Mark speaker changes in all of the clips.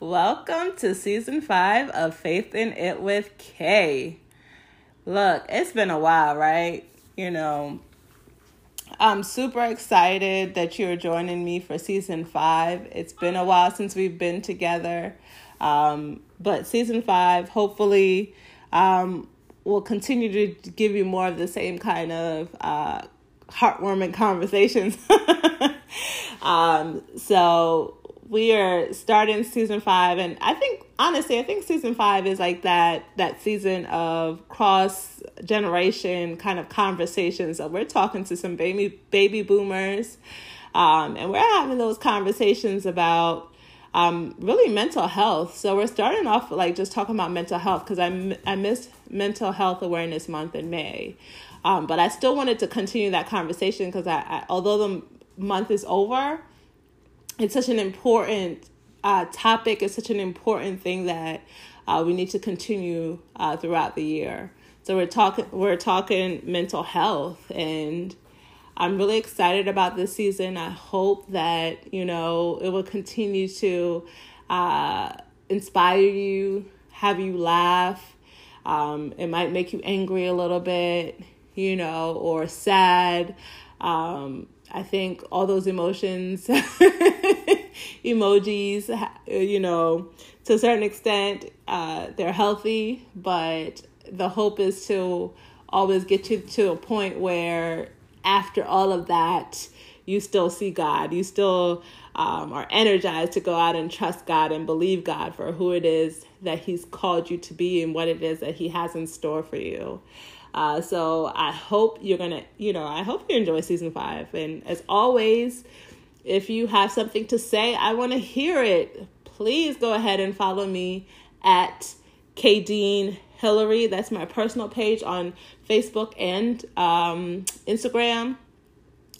Speaker 1: Welcome to season five of Faith in It with Kay. Look, it's been a while, right? You know, I'm super excited that you're joining me for season five. It's been a while since we've been together. Um, but season five, hopefully, um, will continue to give you more of the same kind of uh, heartwarming conversations. um, so we are starting season five, and I think honestly, I think season five is like that that season of cross generation kind of conversations. So we're talking to some baby baby boomers, um, and we're having those conversations about um, really mental health. So we're starting off like just talking about mental health because I I missed Mental Health Awareness Month in May, um, but I still wanted to continue that conversation because I, I, although the month is over, it's such an important uh, topic. It's such an important thing that uh, we need to continue uh, throughout the year. So we're talking we're talking mental health and I'm really excited about this season. I hope that, you know, it will continue to uh, inspire you, have you laugh. Um, it might make you angry a little bit, you know, or sad. Um, I think all those emotions, emojis, you know, to a certain extent, uh, they're healthy, but the hope is to always get you to a point where after all of that, you still see God. You still um, are energized to go out and trust God and believe God for who it is that He's called you to be and what it is that He has in store for you. Uh, so I hope you're gonna, you know, I hope you enjoy season five. And as always, if you have something to say, I want to hear it. Please go ahead and follow me at Kaydean Hillary. That's my personal page on Facebook and um, Instagram.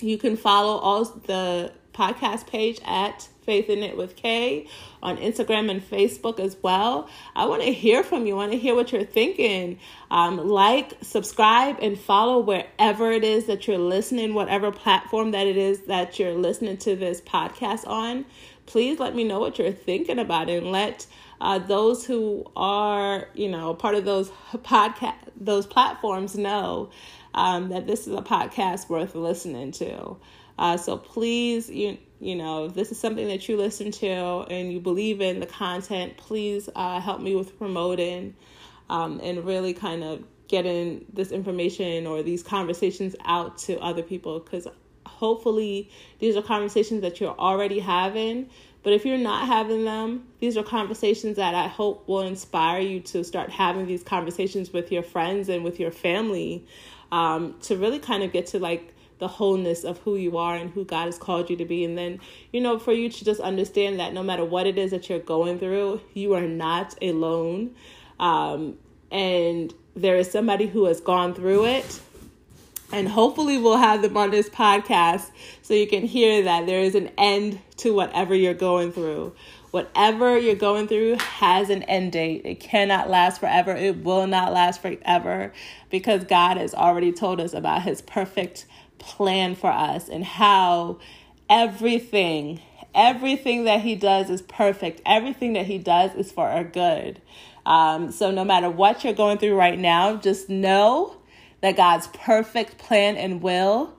Speaker 1: You can follow all the podcast page at Faith in It with Kay on Instagram and Facebook as well. I want to hear from you. I want to hear what you're thinking. Um, like, subscribe, and follow wherever it is that you're listening, whatever platform that it is that you're listening to this podcast on. Please let me know what you're thinking about and let uh, those who are, you know, part of those podcast, those platforms know um, that this is a podcast worth listening to. Uh, so please, you you know, if this is something that you listen to and you believe in the content, please uh, help me with promoting um, and really kind of getting this information or these conversations out to other people. Because hopefully these are conversations that you're already having but if you're not having them, these are conversations that I hope will inspire you to start having these conversations with your friends and with your family um, to really kind of get to like the wholeness of who you are and who God has called you to be. And then, you know, for you to just understand that no matter what it is that you're going through, you are not alone. Um, and there is somebody who has gone through it and hopefully we'll have them on this podcast so you can hear that there is an end to whatever you're going through. Whatever you're going through has an end date. It cannot last forever. It will not last forever because God has already told us about his perfect plan for us and how everything everything that he does is perfect. Everything that he does is for our good. Um, so no matter what you're going through right now, just know that God's perfect plan and will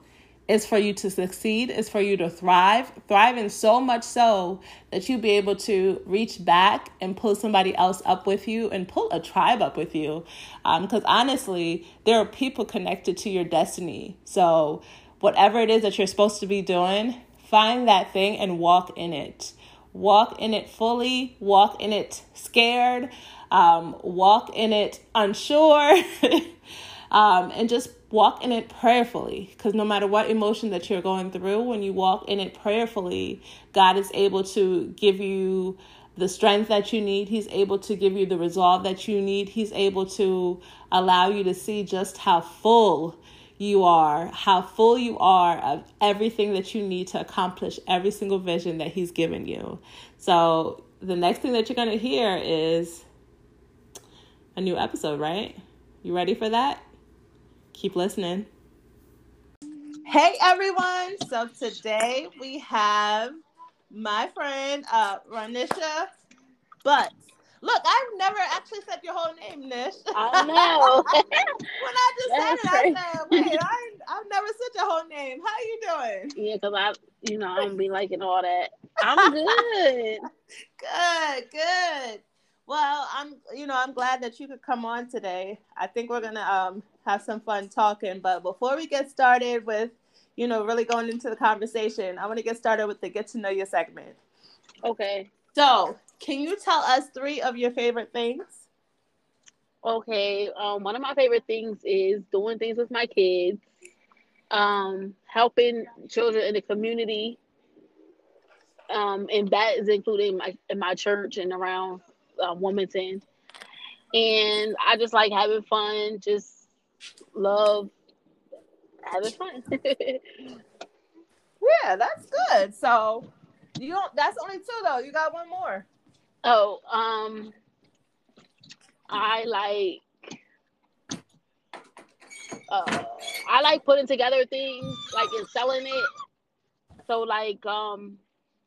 Speaker 1: is for you to succeed, is for you to thrive, thrive in so much so that you be able to reach back and pull somebody else up with you and pull a tribe up with you. Um, because um, honestly, there are people connected to your destiny. So, whatever it is that you're supposed to be doing, find that thing and walk in it. Walk in it fully, walk in it scared, um, walk in it unsure. um, and just walk in it prayerfully because no matter what emotion that you're going through when you walk in it prayerfully god is able to give you the strength that you need he's able to give you the resolve that you need he's able to allow you to see just how full you are how full you are of everything that you need to accomplish every single vision that he's given you so the next thing that you're going to hear is a new episode right you ready for that keep listening. Hey everyone! So today we have my friend uh, Ronnisha But look, I've never actually said your whole name, Nish.
Speaker 2: I know.
Speaker 1: when I just said it, I said, "Wait, I I've never said your whole name. How you doing?"
Speaker 2: Yeah, because I, you know, I don't be liking all that. I'm good.
Speaker 1: good, good. Well, I'm, you know, I'm glad that you could come on today. I think we're gonna um have some fun talking. But before we get started with, you know, really going into the conversation, I want to get started with the get to know you segment.
Speaker 2: Okay.
Speaker 1: So, can you tell us three of your favorite things?
Speaker 2: Okay. Um, one of my favorite things is doing things with my kids, um, helping children in the community, um, and that is including my in my church and around uh, Wilmington. And I just like having fun, just love having fun.
Speaker 1: yeah, that's good. So you don't. That's only two though. You got one more.
Speaker 2: Oh, um, I like. Uh, I like putting together things like and selling it. So like um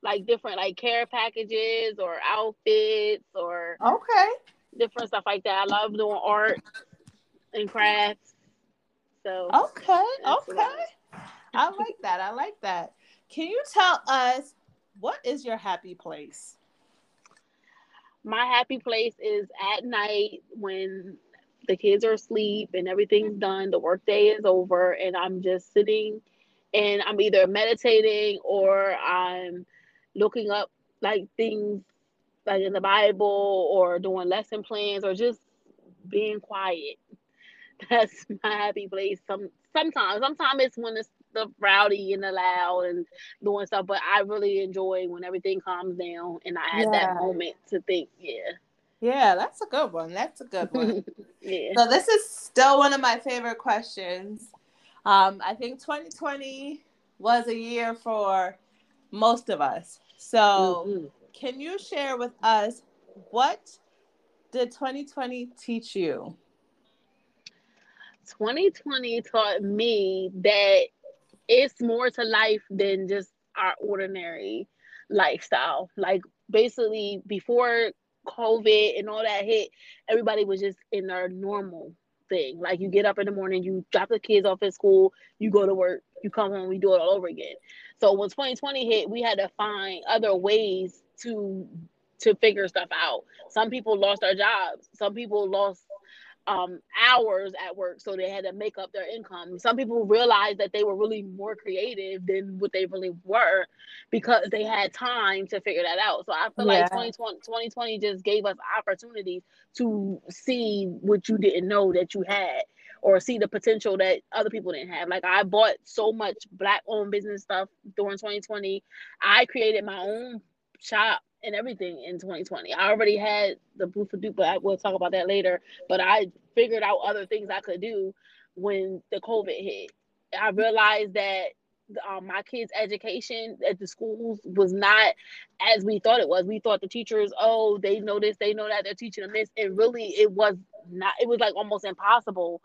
Speaker 2: like different like care packages or outfits or
Speaker 1: okay
Speaker 2: different stuff like that. I love doing art and crafts. So
Speaker 1: okay, okay, I like that. I like that. Can you tell us what is your happy place?
Speaker 2: My happy place is at night when the kids are asleep and everything's done, the workday is over, and I'm just sitting and I'm either meditating or I'm looking up like things like in the Bible or doing lesson plans or just being quiet. That's my happy place. Some sometimes, sometimes it's when it's the rowdy and the loud and doing stuff, but I really enjoy when everything calms down and I had yeah. that moment to think, yeah.
Speaker 1: Yeah, that's a good one. That's a good one.
Speaker 2: yeah.
Speaker 1: So this is still one of my favorite questions. Um, I think 2020 was a year for most of us. So, mm-hmm. can you share with us what did 2020 teach you?
Speaker 2: 2020 taught me that it's more to life than just our ordinary lifestyle. Like basically before COVID and all that hit, everybody was just in their normal thing. Like you get up in the morning, you drop the kids off at school, you go to work, you come home, we do it all over again. So when 2020 hit, we had to find other ways to to figure stuff out. Some people lost their jobs. Some people lost um, hours at work, so they had to make up their income. Some people realized that they were really more creative than what they really were because they had time to figure that out. So I feel yeah. like 2020, 2020 just gave us opportunities to see what you didn't know that you had or see the potential that other people didn't have. Like I bought so much black owned business stuff during 2020. I created my own shop and everything in 2020. I already had the Blue for Duke, but I will talk about that later. But I figured out other things I could do when the COVID hit. I realized that um, my kids' education at the schools was not as we thought it was. We thought the teachers, oh, they know this, they know that, they're teaching them this, and really, it was not. It was like almost impossible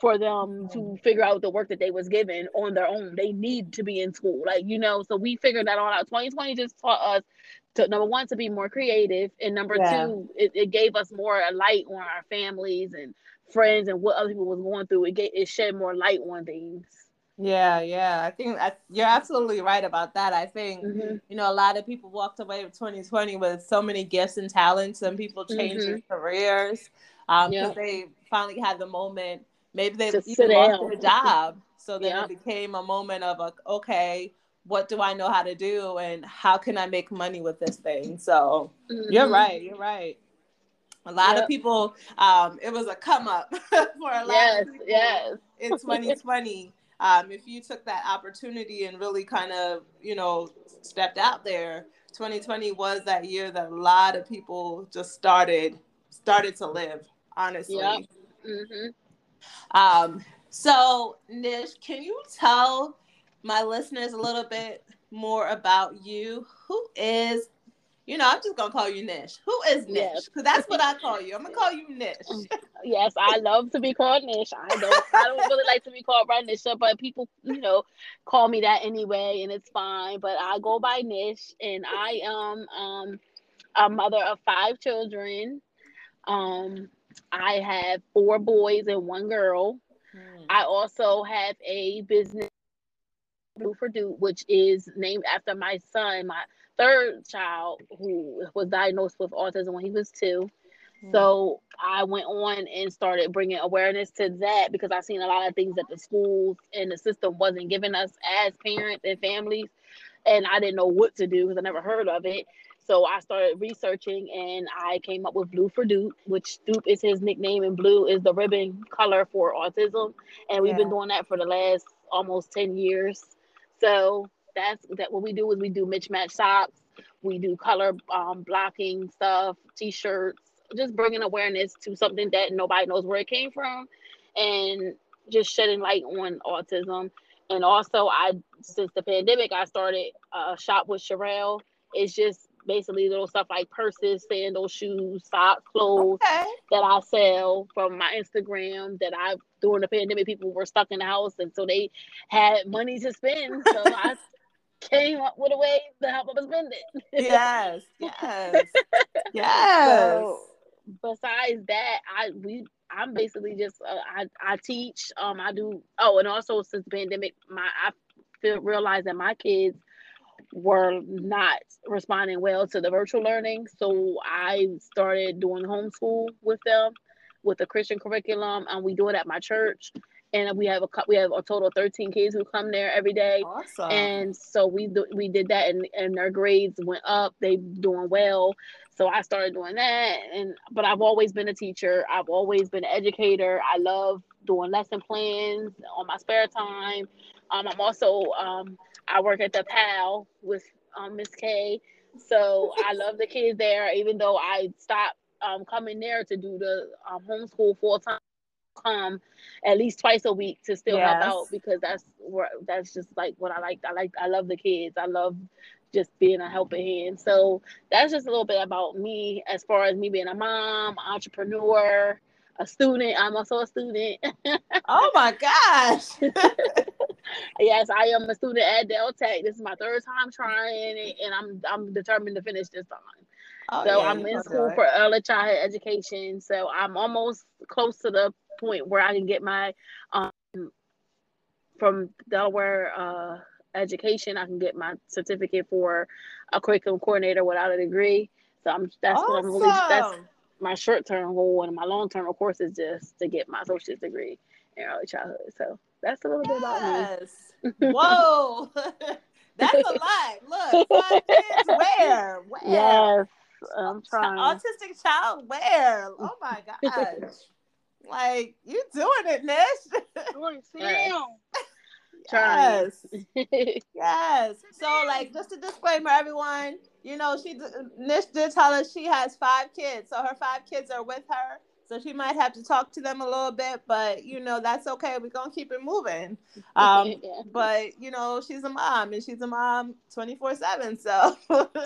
Speaker 2: for them to figure out the work that they was given on their own. They need to be in school, like you know. So we figured that all out. 2020 just taught us to number one to be more creative, and number yeah. two, it, it gave us more light on our families and friends and what other people was going through. It gave, it shed more light on things.
Speaker 1: Yeah, yeah. I think I, you're absolutely right about that. I think, mm-hmm. you know, a lot of people walked away with 2020 with so many gifts and talents. Some people changed mm-hmm. their careers because um, yep. they finally had the moment Maybe they even lost their job. So then yeah. it became a moment of like, okay, what do I know how to do and how can I make money with this thing? So mm-hmm. you're right, you're right. A lot yep. of people, um, it was a come up for a lot
Speaker 2: yes,
Speaker 1: of people
Speaker 2: yes.
Speaker 1: in 2020. um, if you took that opportunity and really kind of, you know, stepped out there, 2020 was that year that a lot of people just started started to live, honestly.
Speaker 2: Yep. Mm-hmm.
Speaker 1: Um, so, Nish, can you tell my listeners a little bit more about you? Who is, you know, I'm just gonna call you Nish. Who is Nish? Because yes. that's what I call you. I'm gonna call you Nish.
Speaker 2: yes, I love to be called Nish. I don't, I don't really like to be called by Nisha, but people, you know, call me that anyway, and it's fine. But I go by Nish, and I am um a mother of five children. Um, I have four boys and one girl. Hmm. I also have a business, Blue for Duke, which is named after my son, my third child, who was diagnosed with autism when he was two. Hmm. So I went on and started bringing awareness to that because I seen a lot of things that the schools and the system wasn't giving us as parents and families, and I didn't know what to do because I never heard of it. So I started researching and I came up with Blue for Duke, which Duke is his nickname, and blue is the ribbon color for autism. And we've yeah. been doing that for the last almost 10 years. So that's that what we do is we do mismatch socks, we do color um, blocking stuff, t-shirts, just bringing awareness to something that nobody knows where it came from and just shedding light on autism. And also I since the pandemic I started a shop with Sherrell. It's just basically little stuff like purses, sandals, shoes, socks, clothes okay. that I sell from my Instagram that I during the pandemic people were stuck in the house and so they had money to spend. So I came up with a way to help them spend it.
Speaker 1: yes, yes, yes. So,
Speaker 2: besides that, I we I'm basically just uh, I I teach. Um, I do. Oh, and also since the pandemic, my I feel realized that my kids were not responding well to the virtual learning. So I started doing homeschool with them with the Christian curriculum, and we do it at my church. And we have a we have a total of 13 kids who come there every day. Awesome. And so we do, we did that, and, and their grades went up. They doing well. So I started doing that. And but I've always been a teacher. I've always been an educator. I love doing lesson plans on my spare time. Um, I'm also um, I work at the PAL with um, Miss K. So I love the kids there, even though I stopped um, coming there to do the um, homeschool full time. Come at least twice a week to still yes. help out because that's where that's just like what I like. I like I love the kids. I love just being a helping hand. So that's just a little bit about me as far as me being a mom, entrepreneur, a student. I'm also a student.
Speaker 1: oh my gosh.
Speaker 2: yes, I am a student at Del Tech. This is my third time trying it, and I'm I'm determined to finish this time. Oh, so yeah, I'm in school for early childhood education. So I'm almost close to the point where I can get my um from Delaware uh education. I can get my certificate for a curriculum coordinator without a degree. So I'm that's awesome. what I'm really that's my short term goal and my long term of course is just to get my associate's degree in early childhood. So that's a little yes. bit about
Speaker 1: me. Whoa. that's a lot. Look, five kids where? Where?
Speaker 2: Yes. I'm trying.
Speaker 1: Autistic child where? Oh my gosh. like you doing it, Nish. Yes. yes. So like just a disclaimer, everyone. You know, she Nish did tell us she has five kids, so her five kids are with her. So she might have to talk to them a little bit, but you know that's okay. We're gonna keep it moving. Um, yeah. But you know she's a mom, and she's a mom twenty four seven. So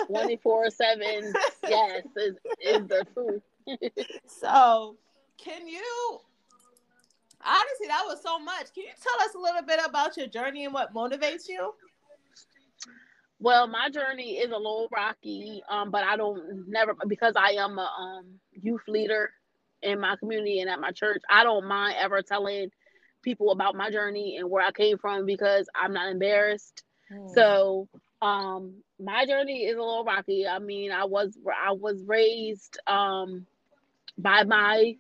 Speaker 2: twenty four seven, yes, is, is the truth.
Speaker 1: so, can you? That was so much. Can you tell us a little bit about your journey and what motivates you?
Speaker 2: Well, my journey is a little rocky, um, but I don't never because I am a um, youth leader in my community and at my church, I don't mind ever telling people about my journey and where I came from because I'm not embarrassed. Mm. So, um, my journey is a little rocky. I mean, I was I was raised um by my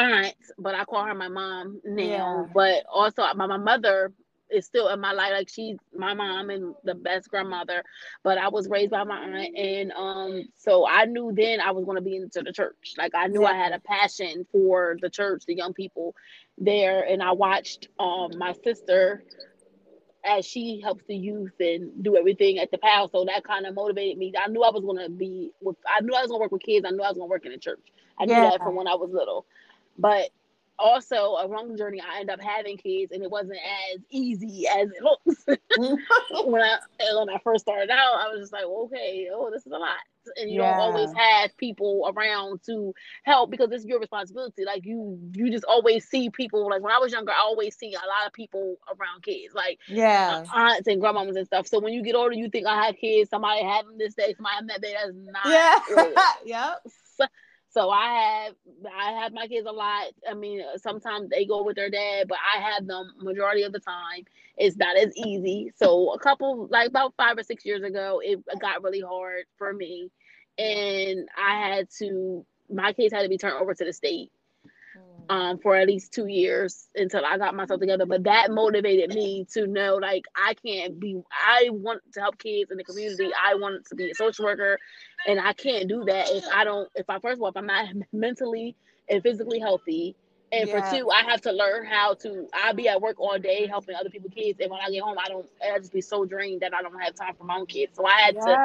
Speaker 2: aunt, but I call her my mom now. Yeah. But also, my, my mother is still in my life. Like she's my mom and the best grandmother, but I was raised by my aunt, and um, so I knew then I was going to be into the church. Like I knew yeah. I had a passion for the church, the young people there, and I watched um my sister as she helps the youth and do everything at the PAL. So that kind of motivated me. I knew I was going to be with. I knew I was going to work with kids. I knew I was going to work in the church. I yeah. knew that from when I was little, but also along the journey I end up having kids and it wasn't as easy as it looks. when I when I first started out, I was just like, okay, oh, this is a lot. and you
Speaker 1: Yeah.
Speaker 2: don't always have people around to help because it's your responsibility. Like you, you just always see people. Like when I was younger, I always see a lot of people around kids, like
Speaker 1: Yeah.
Speaker 2: Uh, aunts and grandmamas and stuff. So when you get older, you think I have kids. Somebody had them this day. Somebody had them that day. That's not.
Speaker 1: Yeah. yep.
Speaker 2: So, so I have I have my kids a lot. I mean, sometimes they go with their dad, but I have them majority of the time. It's not as easy. So a couple like about five or six years ago, it got really hard for me, and I had to. My kids had to be turned over to the state um, for at least two years until I got myself together. But that motivated me to know like I can't be I want to help kids in the community. I want to be a social worker and I can't do that if I don't if I first of all if I'm not mentally and physically healthy. And
Speaker 1: Yeah.
Speaker 2: for two, I have to learn how to I'll be at work all day helping other people's kids and when I get home I don't I just be so drained that I don't have time for my own kids. So I had to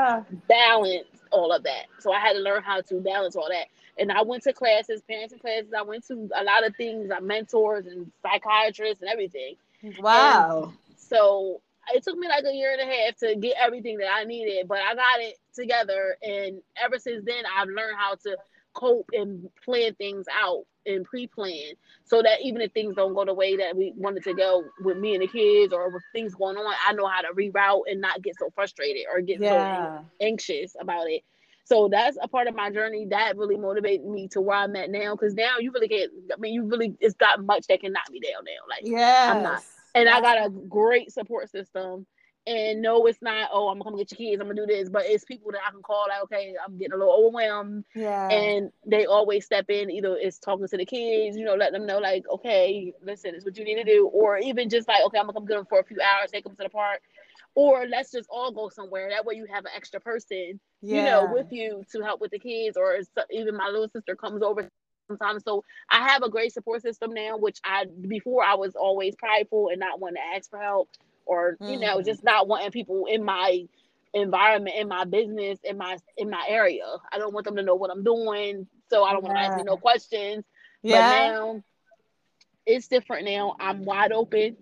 Speaker 2: balance all of that. So I had to learn how to balance all that. And I went to classes, parenting classes. I went to a lot of things, I mentors and psychiatrists and everything.
Speaker 1: Wow.
Speaker 2: So it took me like a year and a half to get everything that I needed, but I got it together. And ever since then, I've learned how to cope and plan things out and pre-plan so that even if things don't go the way that we wanted to go with me and the kids or with things going on, I know how to reroute and not get so frustrated or get so anxious about it. So that's a part of my journey that really motivated me to where I'm at now. Because now you really can't. I mean, you really it's got much that can knock me down now. Like,
Speaker 1: Yeah.
Speaker 2: I'm not. and I got a great support system. And no, it's not. Oh, I'm gonna come get your kids. I'm gonna do this, but it's people that I can call. Like, okay, I'm getting a little overwhelmed,
Speaker 1: Yeah.
Speaker 2: and they always step in. Either it's talking to the kids, you know, let them know like, okay, listen, it's what you need to do, or even just like, okay, I'm gonna come get them for a few hours, take them to the park, or let's just all go somewhere. That way, you have an extra person you know, with you to help with the kids, or even my little sister comes over sometimes. So I have a great support system now, which I before I was always prideful and not wanting to ask for help, or you know,
Speaker 1: Mhm.
Speaker 2: just not wanting people in my environment, in my business, in my in my area. I don't want them to know what I'm doing, so I don't want to ask me no questions. But
Speaker 1: yeah.
Speaker 2: now it's different now. I'm wide open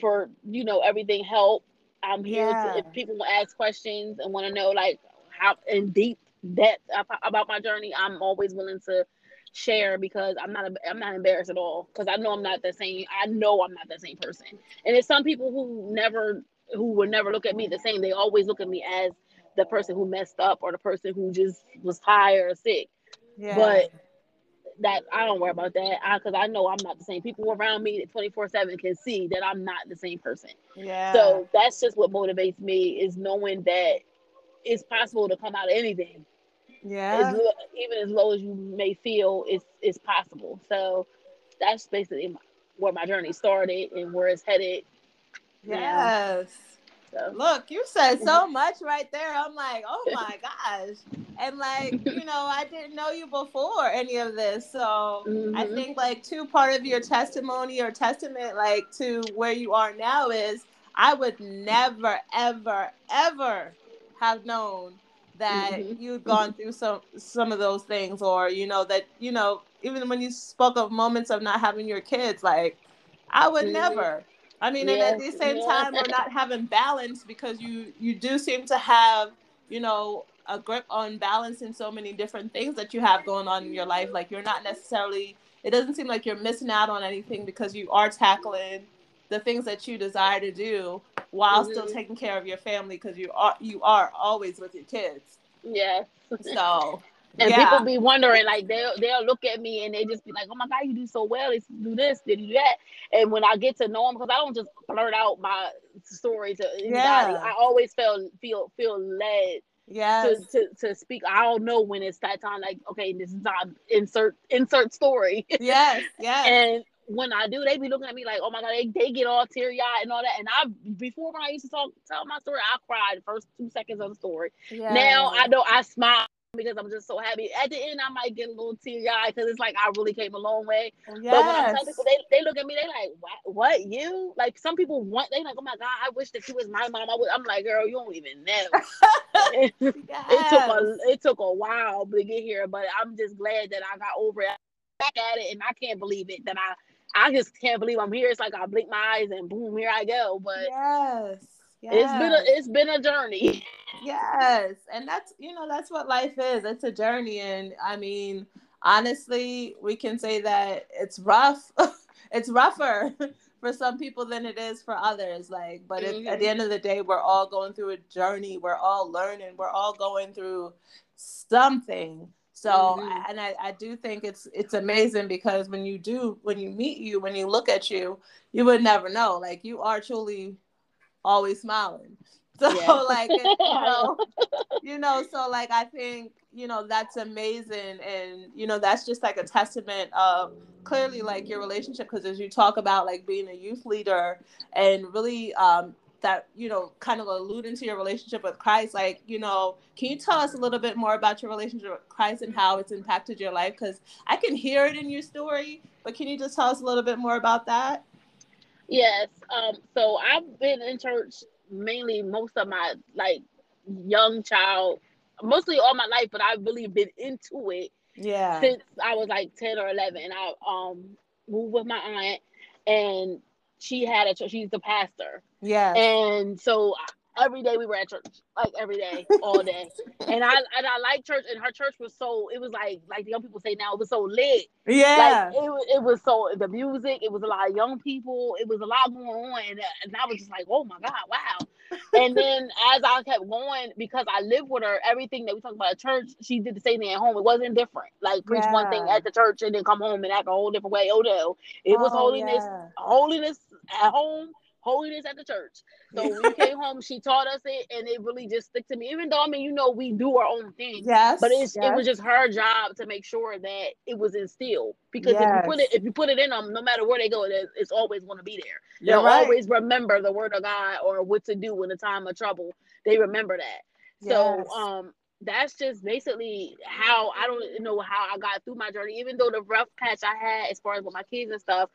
Speaker 2: for you know everything help. I'm here
Speaker 1: Yeah.
Speaker 2: to if people ask questions and want to know like how in deep depth about my journey, I'm always willing to share because I'm not I'm not embarrassed at all because I know I'm not the same. I know I'm not the same person. And it's some people who never who would never look at me the same. They always look at me as the person who messed up or the person who just was tired or sick.
Speaker 1: yeah.
Speaker 2: But that I don't worry about that because I, know I'm not the same. People around me 24 7 can see that I'm not the same person.
Speaker 1: yeah.
Speaker 2: So that's just what motivates me is knowing that it's possible to come out of anything.
Speaker 1: Yeah.
Speaker 2: As lo- even as low as you may feel, it's it's possible. So that's basically my, where my journey started and where it's headed.
Speaker 1: Yes.
Speaker 2: So
Speaker 1: Look, you said so much right there. I'm like, oh my gosh. And like, you know, I didn't know you before any of this. So I
Speaker 2: mhm.
Speaker 1: think like two part of your testimony or testament like to where you are now is I would never, ever, ever have known that
Speaker 2: Mhm.
Speaker 1: you'd gone through some some of those things or you know that you know even when you spoke of moments of not having your kids like I would
Speaker 2: Mhm.
Speaker 1: never I mean and at the same
Speaker 2: yeah.
Speaker 1: time we're not having balance because you you do seem to have you know a grip on balancing so many different things that you have going on in your life like you're not necessarily it doesn't seem like you're missing out on anything because you are tackling the things that you desire to do while still
Speaker 2: Mhm.
Speaker 1: taking care of your family because you are you are always with your kids
Speaker 2: yeah.
Speaker 1: so
Speaker 2: And
Speaker 1: yeah
Speaker 2: people be wondering, like they'll they'll look at me and they just be like, "Oh my god, you do so well. It's do this, did you do that?" And when I get to know them, because I don't just blurt out my story to anybody,
Speaker 1: Yeah.
Speaker 2: I always feel feel feel led
Speaker 1: yes
Speaker 2: to, to to speak. I don't know when it's that time. Like, okay, this is time. Insert insert story.
Speaker 1: yes yes
Speaker 2: and when I do, they be looking at me like, "Oh my god," they, they get all teary eyed and all that. And I before when I used to talk tell my story, I cried the first two seconds of the story.
Speaker 1: yes.
Speaker 2: Now I know I smile because I'm just so happy. At the end, I might get a little teary eyed because it's like I really came a long way. But when I'm telling
Speaker 1: yes
Speaker 2: people, they, they look at me, they like, what? What you? Like some people want, they like, oh my god, I wish that you was my mom. I would. I'm like, girl, you don't even know. it, it took a it took a while to get here, but I'm just glad that I got over it. Back at it, and I can't believe it that I. I just can't believe I'm here. It's like I blink my eyes and boom, here I go. But
Speaker 1: yes yes
Speaker 2: it's been a it's been a journey.
Speaker 1: Yes, and that's you know that's what life is. It's a journey, and I mean, honestly, we can say that it's rough. it's rougher for some people than it is for others. Like, but mm-hmm. it, at the mm-hmm. end of the day, we're all going through a journey. We're all learning. We're all going through something. So, mm-hmm. and I, I do think it's it's amazing because when you do when you meet you when you look at you, you would never know. Like you are truly always smiling. So yeah. like you know, you know, so like I think you know that's amazing, and you know that's just like a testament of clearly like your relationship because as you talk about like being a youth leader and really um that you know kind of alluding to your relationship with Christ like you know can you tell us a little bit more about your relationship with Christ and how it's impacted your life because I can hear it in your story but can you just tell us a little bit more about that
Speaker 2: yes um so I've been in church mainly most of my like young child, mostly all my life, but I've really been into it.
Speaker 1: Yeah.
Speaker 2: Since I was like 10 or 11. I um moved with my aunt and she had a church. She's the pastor.
Speaker 1: Yeah.
Speaker 2: And so every day we were at church, like every day, all day. and I and I like church, and her church was so it was like like the young people say now it was so lit.
Speaker 1: Yeah,
Speaker 2: like, it was it was so the music. It was a lot of young people. It was a lot going on, and, and I was just like, oh my god, wow. And then as I kept going, because I lived with her, everything that we talked about at church, she did the same thing at home. It wasn't different. Like preach yeah. one thing at the church and then come home and act a whole different way. Oh no, it was oh, holiness, yeah. holiness at home holiness at the church. So we came home, she taught us it, and it really just stuck to me. Even though I mean, you know, we do our own thing.
Speaker 1: Yes.
Speaker 2: But it's
Speaker 1: yes.
Speaker 2: it was just her job to make sure that it was instilled. Because yes. if you put it if you put it in them, no matter where they go, it's, it's always going to be there. They'll right. always remember the word of God or what to do in a time of trouble. They remember that. Yes. So um that's just basically how I don't know how I got through my journey. Even though the rough patch I had as far as with my kids and stuff,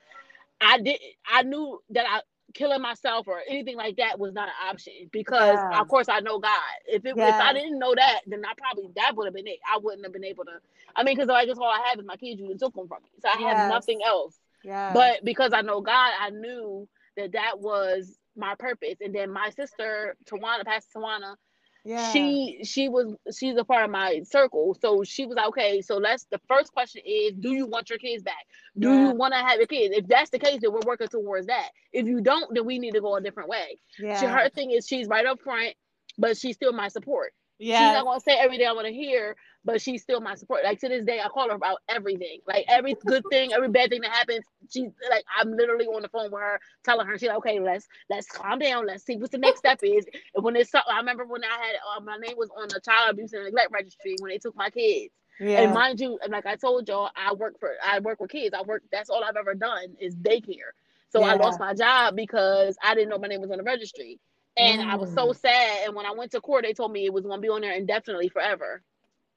Speaker 2: I did I knew that I killing myself or anything like that was not an option because yeah. of course I know God. If it yeah. if I didn't know that, then I probably that would have been it. I wouldn't have been able to. I mean, because I just all I have is my kids. You took them from me, so I yes. have nothing else.
Speaker 1: Yeah.
Speaker 2: But because I know God, I knew that that was my purpose. And then my sister Tawana, Pastor Tawana, yeah. she she was she's a part of my circle so she was like okay so let's the first question is do you want your kids back do yeah. you want to have your kids if that's the case then we're working towards that if you don't then we need to go a different way yeah. She, her thing is she's right up front but she's still my support yeah she's not gonna say everything i want to hear but she's still my support. Like to this day, I call her about everything. Like every good thing, every bad thing that happens, she's like I'm literally on the phone with her, telling her she's like, okay, let's let's calm down, let's see what the next step is. And when it's, I remember when I had uh, my name was on the child abuse and neglect registry when they took my kids. Yeah. And mind you, like I told y'all, I work for I work with kids. I work. That's all I've ever done is daycare. So yeah. I lost my job because I didn't know my name was on the registry. And mm. I was so mm. sad. And when I went to court, they told me it was going to be on there indefinitely forever.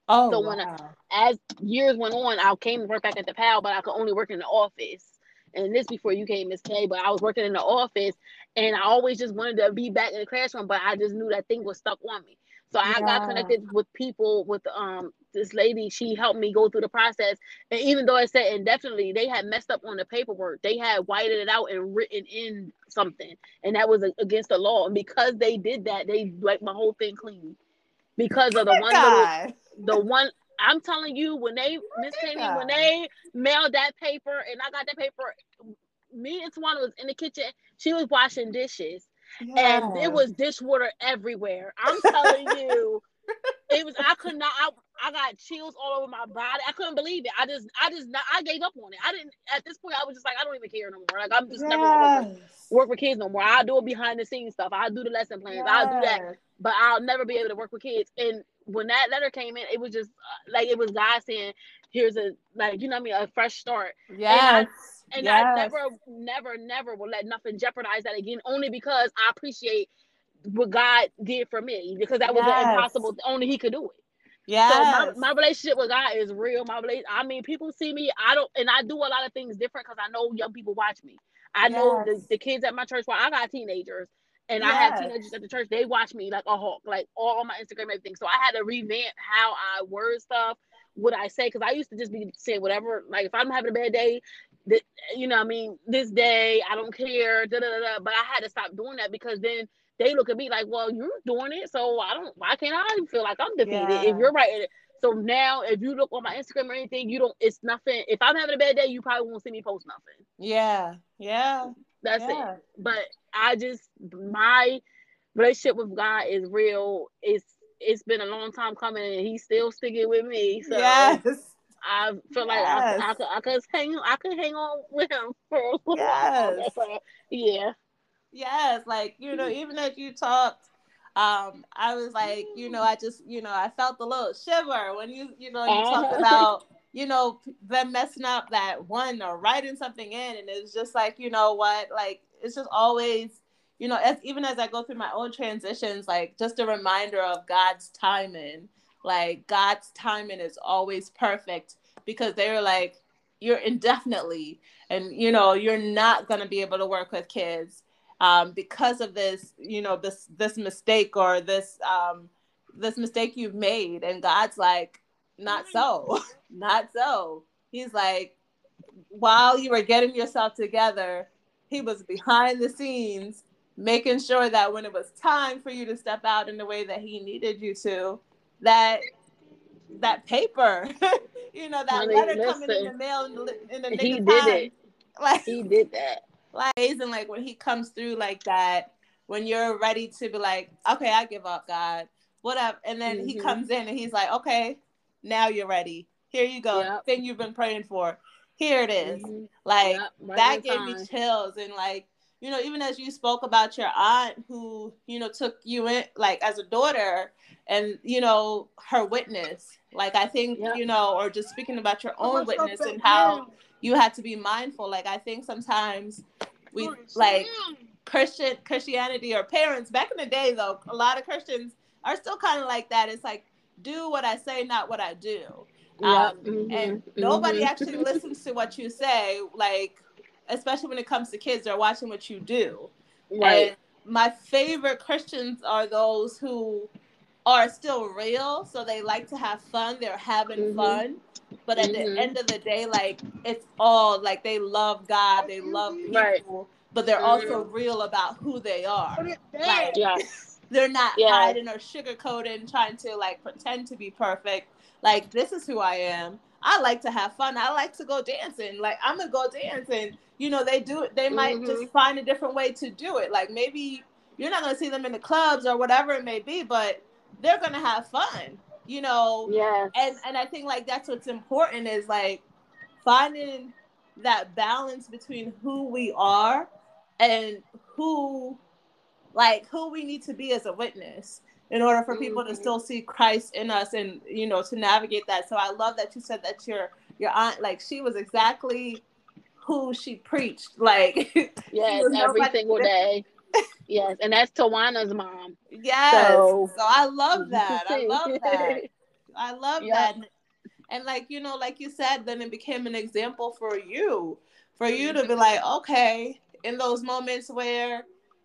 Speaker 1: Oh,
Speaker 2: so
Speaker 1: wow.
Speaker 2: when I, as years went on, I came to work back at the PAL, but I could only work in the office. And this before you came, Miss K, but I was working in the office, and I always just wanted to be back in the classroom, but I just knew that thing was stuck on me. So I yeah. got connected with people with um this lady. She helped me go through the process, and even though I said indefinitely, they had messed up on the paperwork. They had whited it out and written in something, and that was against the law. And because they did that, they like my whole thing clean because of the oh one little, the one I'm telling you, when they Miss Kenny, when they mailed that paper and I got that paper, me and Tawana was in the kitchen. She was washing dishes, yes. and it was dishwater everywhere. I'm telling you, it was. I could not. I, I got chills all over my body. I couldn't believe it. I just, I just, not, I gave up on it. I didn't. At this point, I was just like, I don't even care no more. Like I'm just yes. never gonna work with, work with kids no more. I'll do it behind the scenes stuff. I'll do the lesson plans. Yes. I'll do that. But I'll never be able to work with kids. And when that letter came in, it was just uh, like it was God saying, "Here's a like you know I mean a fresh start."
Speaker 1: Yes.
Speaker 2: And, I, and yes. I never, never, never will let nothing jeopardize that again. Only because I appreciate what God did for me because that was yes. impossible. Only He could do it.
Speaker 1: Yeah.
Speaker 2: So my, my relationship with God is real. My I mean, people see me. I don't, and I do a lot of things different because I know young people watch me. I yes. know the, the kids at my church. Well, I got teenagers, and yes. I have teenagers at the church. They watch me like a hawk, like all on my Instagram, everything. So I had to revamp how I word stuff, what I say, because I used to just be saying whatever. Like if I'm having a bad day, that you know, I mean, this day I don't care, da da da. But I had to stop doing that because then they look at me like, well, you're doing it, so I don't. Why can't I feel like I'm defeated
Speaker 1: Yeah.
Speaker 2: if you're right? So now, if you look on my Instagram or anything, you don't. It's nothing. If I'm having a bad day, you probably won't see me post nothing.
Speaker 1: Yeah. Yeah.
Speaker 2: That's
Speaker 1: yeah.
Speaker 2: it. But I just my relationship with God is real. It's it's been a long time coming, and He's still sticking with me. So
Speaker 1: yes.
Speaker 2: I feel like I,
Speaker 1: Yes.
Speaker 2: I, could I could hang I could hang on with him for a little
Speaker 1: Yes.
Speaker 2: while. So, yeah.
Speaker 1: Yes, like you know, even as you talked, um, I was like, you know, I just, you know, I felt a little shiver when you, you know, you talked
Speaker 2: Uh-huh.
Speaker 1: about, you know, them messing up that one or writing something in, and it's just like, you know what, like it's just always, you know, as even as I go through my own transitions, like just a reminder of God's timing. Like God's timing is always perfect because they're like, you're indefinitely, and you know, you're not gonna be able to work with kids um, because of this, you know, this this mistake or this um, this mistake you've made, and God's like, not so, not so. He's like, while you were getting yourself together, he was behind the scenes, making sure that when it was time for you to step out in the way that he needed you to, that that paper, you know, that
Speaker 2: Honey,
Speaker 1: letter coming in the mail in the, in the
Speaker 2: He did
Speaker 1: time.
Speaker 2: it.
Speaker 1: Like
Speaker 2: He did that.
Speaker 1: Like amazing like when he comes through like that when you're ready to be like okay i give up god what up and then he
Speaker 2: Mhm.
Speaker 1: comes in and he's like okay now you're ready here you go
Speaker 2: Yep.
Speaker 1: thing you've been praying for here it is.
Speaker 2: Mhm.
Speaker 1: like
Speaker 2: Yep, right
Speaker 1: that gave me chills and like you know even as you spoke about your aunt who you know took you in like as a daughter and you know her witness like i think
Speaker 2: Yep.
Speaker 1: you know or just speaking about your own witness and how you had to be mindful. Like I think sometimes we like Christian Christianity or parents back in the day though, a lot of Christians are still kind of like that. It's like do what I say, not what I do.
Speaker 2: Yep,
Speaker 1: Um,
Speaker 2: mhm,
Speaker 1: and nobody
Speaker 2: mhm.
Speaker 1: actually listens to what you say, like especially when it comes to kids, they're watching what you do.
Speaker 2: right.
Speaker 1: And my favorite Christians are those who are still real, so they like to have fun. They're having
Speaker 2: Mhm.
Speaker 1: fun, but at
Speaker 2: Mhm.
Speaker 1: the end of the day, like it's all like they love God, they love people,
Speaker 2: Right.
Speaker 1: but they're also
Speaker 2: Mhm.
Speaker 1: real about who they are. Like
Speaker 2: Yes.
Speaker 1: they're not
Speaker 2: Yeah.
Speaker 1: hiding or sugarcoating, trying to like pretend to be perfect. Like this is who I am. I like to have fun. I like to go dancing. Like I'm gonna go dancing. You know, they do it. They might just
Speaker 2: Mhm.
Speaker 1: find a different way to do it. Like maybe you're not gonna see them in the clubs or whatever it may be, but they're gonna have fun. You know,
Speaker 2: yeah
Speaker 1: and and I think like that's what's important is like finding that balance between who we are and who like who we need to be as a witness in order for people to
Speaker 2: Mhm.
Speaker 1: still see Christ in us and you know to navigate that. So I love that you said that your your aunt like she was exactly who she preached. Like
Speaker 2: yes. Every single
Speaker 1: different.
Speaker 2: day. Yes. And that's Tawana's mom.
Speaker 1: yes. So,
Speaker 2: So-
Speaker 1: I love that. I love that. I love
Speaker 2: Yep.
Speaker 1: that. And like, you know, like you said, then it became an example for you, for you to be like, okay, in those moments where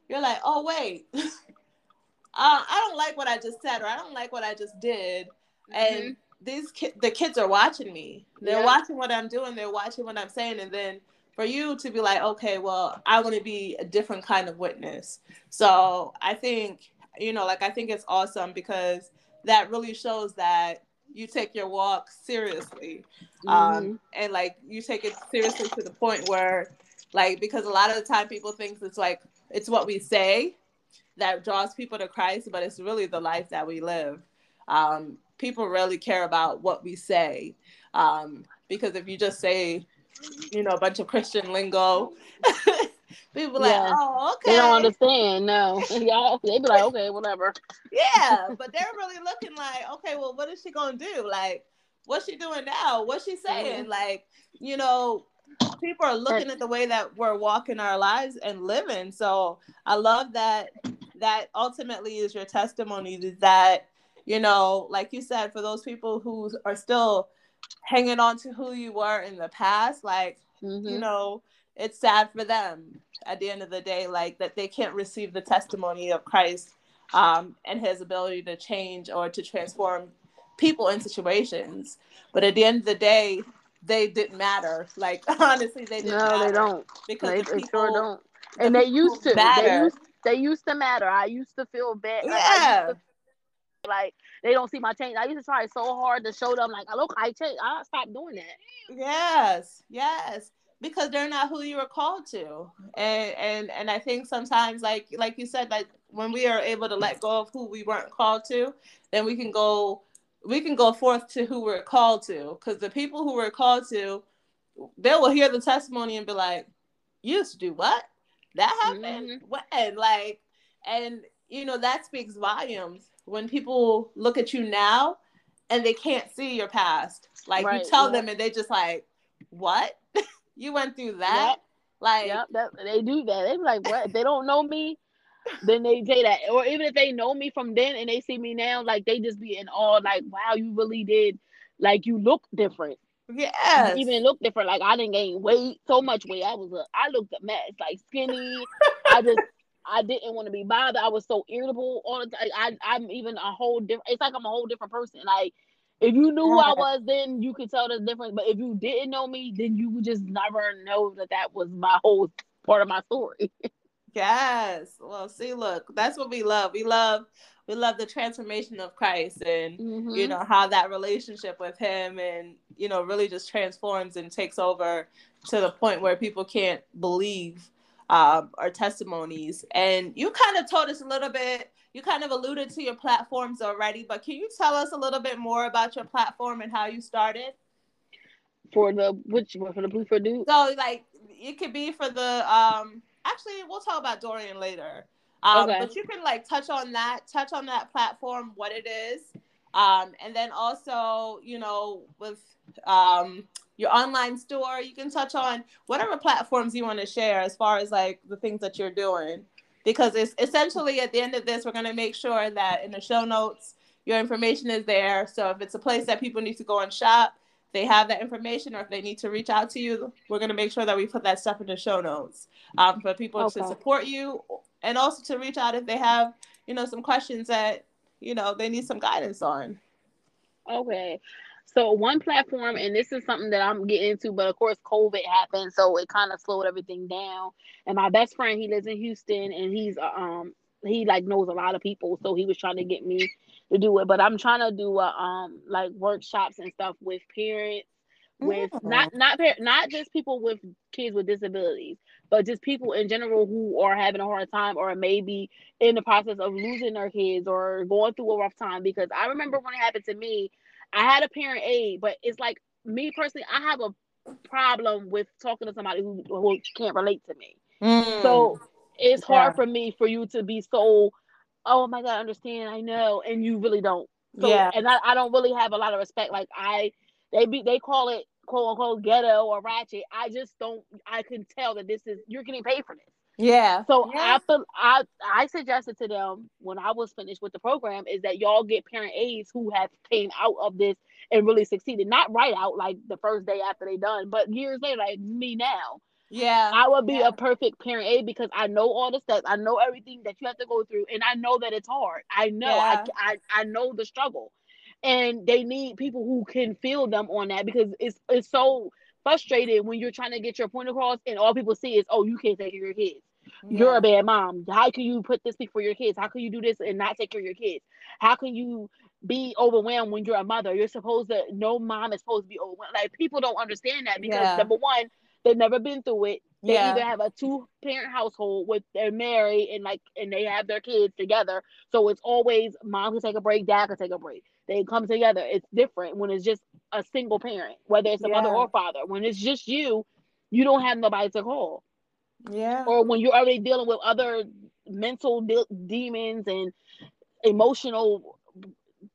Speaker 1: you're like, oh, wait, uh, I don't like what I just said, or I don't like what I just did. And these ki- the kids are watching me. They're
Speaker 2: Yeah.
Speaker 1: watching what I'm doing. They're watching what I'm saying. And then for you to be like, okay, well, I want to be a different kind of witness. So I think, you know, like I think it's awesome because that really shows that you take your walk seriously. Um, and like you take it seriously to the point where, like, because a lot of the time people think it's like it's what we say that draws people to Christ, but it's really the life that we live. Um, people really care about what we say um, because if you just say, you know, a bunch of Christian lingo, people like,
Speaker 2: Yeah.
Speaker 1: oh, okay,
Speaker 2: They don't understand. No. Y'all, they be like, okay, whatever.
Speaker 1: yeah, but they're really looking like, okay, well, what is she gonna do? Like, what's she doing now? What's she saying?
Speaker 2: Mhm.
Speaker 1: Like, you know, people are looking at the way that we're walking our lives and living. So I love that. That ultimately is your testimony. Is that you know, like you said, for those people who are still hanging on to who you were in the past, like
Speaker 2: Mhm.
Speaker 1: you know, it's sad for them at the end of the day, like that they can't receive the testimony of Christ um, and his ability to change or to transform people in situations. But at the end of the day, they didn't matter. Like honestly, they didn't
Speaker 2: no, they don't.
Speaker 1: because
Speaker 2: They,
Speaker 1: the
Speaker 2: they
Speaker 1: people,
Speaker 2: sure don't.
Speaker 1: the
Speaker 2: And they used to. They used. they used to matter. I used to feel bad.
Speaker 1: Yeah.
Speaker 2: Like, like they don't see my change. I used to try so hard to show them like, look, I changed. I stopped doing that.
Speaker 1: Yes, yes, because they're not who you were called to, and and and I think sometimes, like like you said, like when we are able to let go of who we weren't called to, then we can go we can go forth to who we're called to. Because the people who we're called to, they will hear the testimony and be like, "You used to do what? That happened? Mm-hmm. When? Like?" And you know that speaks volumes when people look at you now and they can't see your past. Like right, you tell them and they just like, "What? you went through that?" Yep. Like,
Speaker 2: yep, that, they do that. They be like, "What? they don't know me." then they say that, or even if they know me from then and they see me now, like they just be in awe, like, "Wow, you really did." Like you look different.
Speaker 1: Yeah.
Speaker 2: Even look different. Like I didn't gain weight, so much weight. I was a, I looked a mess, like skinny. I just I didn't want to be bothered. I was so irritable all the time. I, I'm even a whole different. It's like I'm a whole different person. Like if you knew who I was, then you could tell the difference. But if you didn't know me, then you would just never know that that was my whole part of my story.
Speaker 1: yes. Well, see, look, that's what we love. We love we love the transformation of Christ and mm-hmm. you know how that relationship with him and you know really just transforms and takes over to the point where people can't believe um, our testimonies. And you kind of told us a little bit, you kind of alluded to your platforms already, but can you tell us a little bit more about your platform and how you started?
Speaker 2: For the which one for the Blue for Duke?
Speaker 1: So like it could be for the um actually we'll talk about Dorian later. Um, okay. but you can like touch on that, touch on that platform, what it is. Um, and then also, you know, with um your online store. You can touch on whatever platforms you want to share as far as like the things that you're doing. Because it's essentially at the end of this, we're going to make sure that in the show notes, your information is there. So if it's a place that people need to go and shop, they have that information, or if they need to reach out to you, we're going to make sure that we put that stuff in the show notes um, for people okay. to support you and also to reach out if they have, you know, some questions that, you know, they need some guidance on.
Speaker 2: Okay. So one platform, and this is something that I'm getting into, but of course COVID happened, so it kind of slowed everything down. And my best friend, he lives in Houston, and he's uh, um he like knows a lot of people, so he was trying to get me to do it. But I'm trying to do uh, um like workshops and stuff with parents, with mm. not not not just people with kids with disabilities, but just people in general who are having a hard time or maybe in the process of losing their kids or going through a rough time. Because I remember when it happened to me, I had a parent aid, but it's like me personally, I have a problem with talking to somebody who, who can't relate to me. Mm. So it's yeah. hard for me for you to be so, oh my God, I understand, I know, and you really don't. So, yeah. And I, I don't really have a lot of respect. Like I, they be they call it quote unquote ghetto or ratchet. I just don't. I can tell that this is you're getting paid for this.
Speaker 1: Yeah.
Speaker 2: So. I I I suggested to them when I was finished with the program is that y'all get parent aides who have came out of this and really succeeded. Not right out like the first day after they done, but years later, like me now.
Speaker 1: Yeah.
Speaker 2: I would be
Speaker 1: yeah.
Speaker 2: a perfect parent aide because I know all the steps. I know everything that you have to go through, and I know that it's hard. I know. Yeah. I, I I know the struggle, and they need people who can feel them on that because it's it's so frustrated when you're trying to get your point across and all people see is, oh, you can't take care of your kids. Yeah. You're a bad mom. How can you put this before your kids? How can you do this and not take care of your kids? How can you be overwhelmed when you're a mother? You're supposed to no mom is supposed to be overwhelmed. Like people don't understand that because yeah. number one, they've never been through it. They yeah. either have a two parent household with they're married and like and they have their kids together. So it's always mom can take a break, dad can take a break. They come together. It's different when it's just a single parent, whether it's a yeah. mother or father. When it's just you, you don't have nobody to call.
Speaker 1: Yeah.
Speaker 2: Or when you're already dealing with other mental de- demons and emotional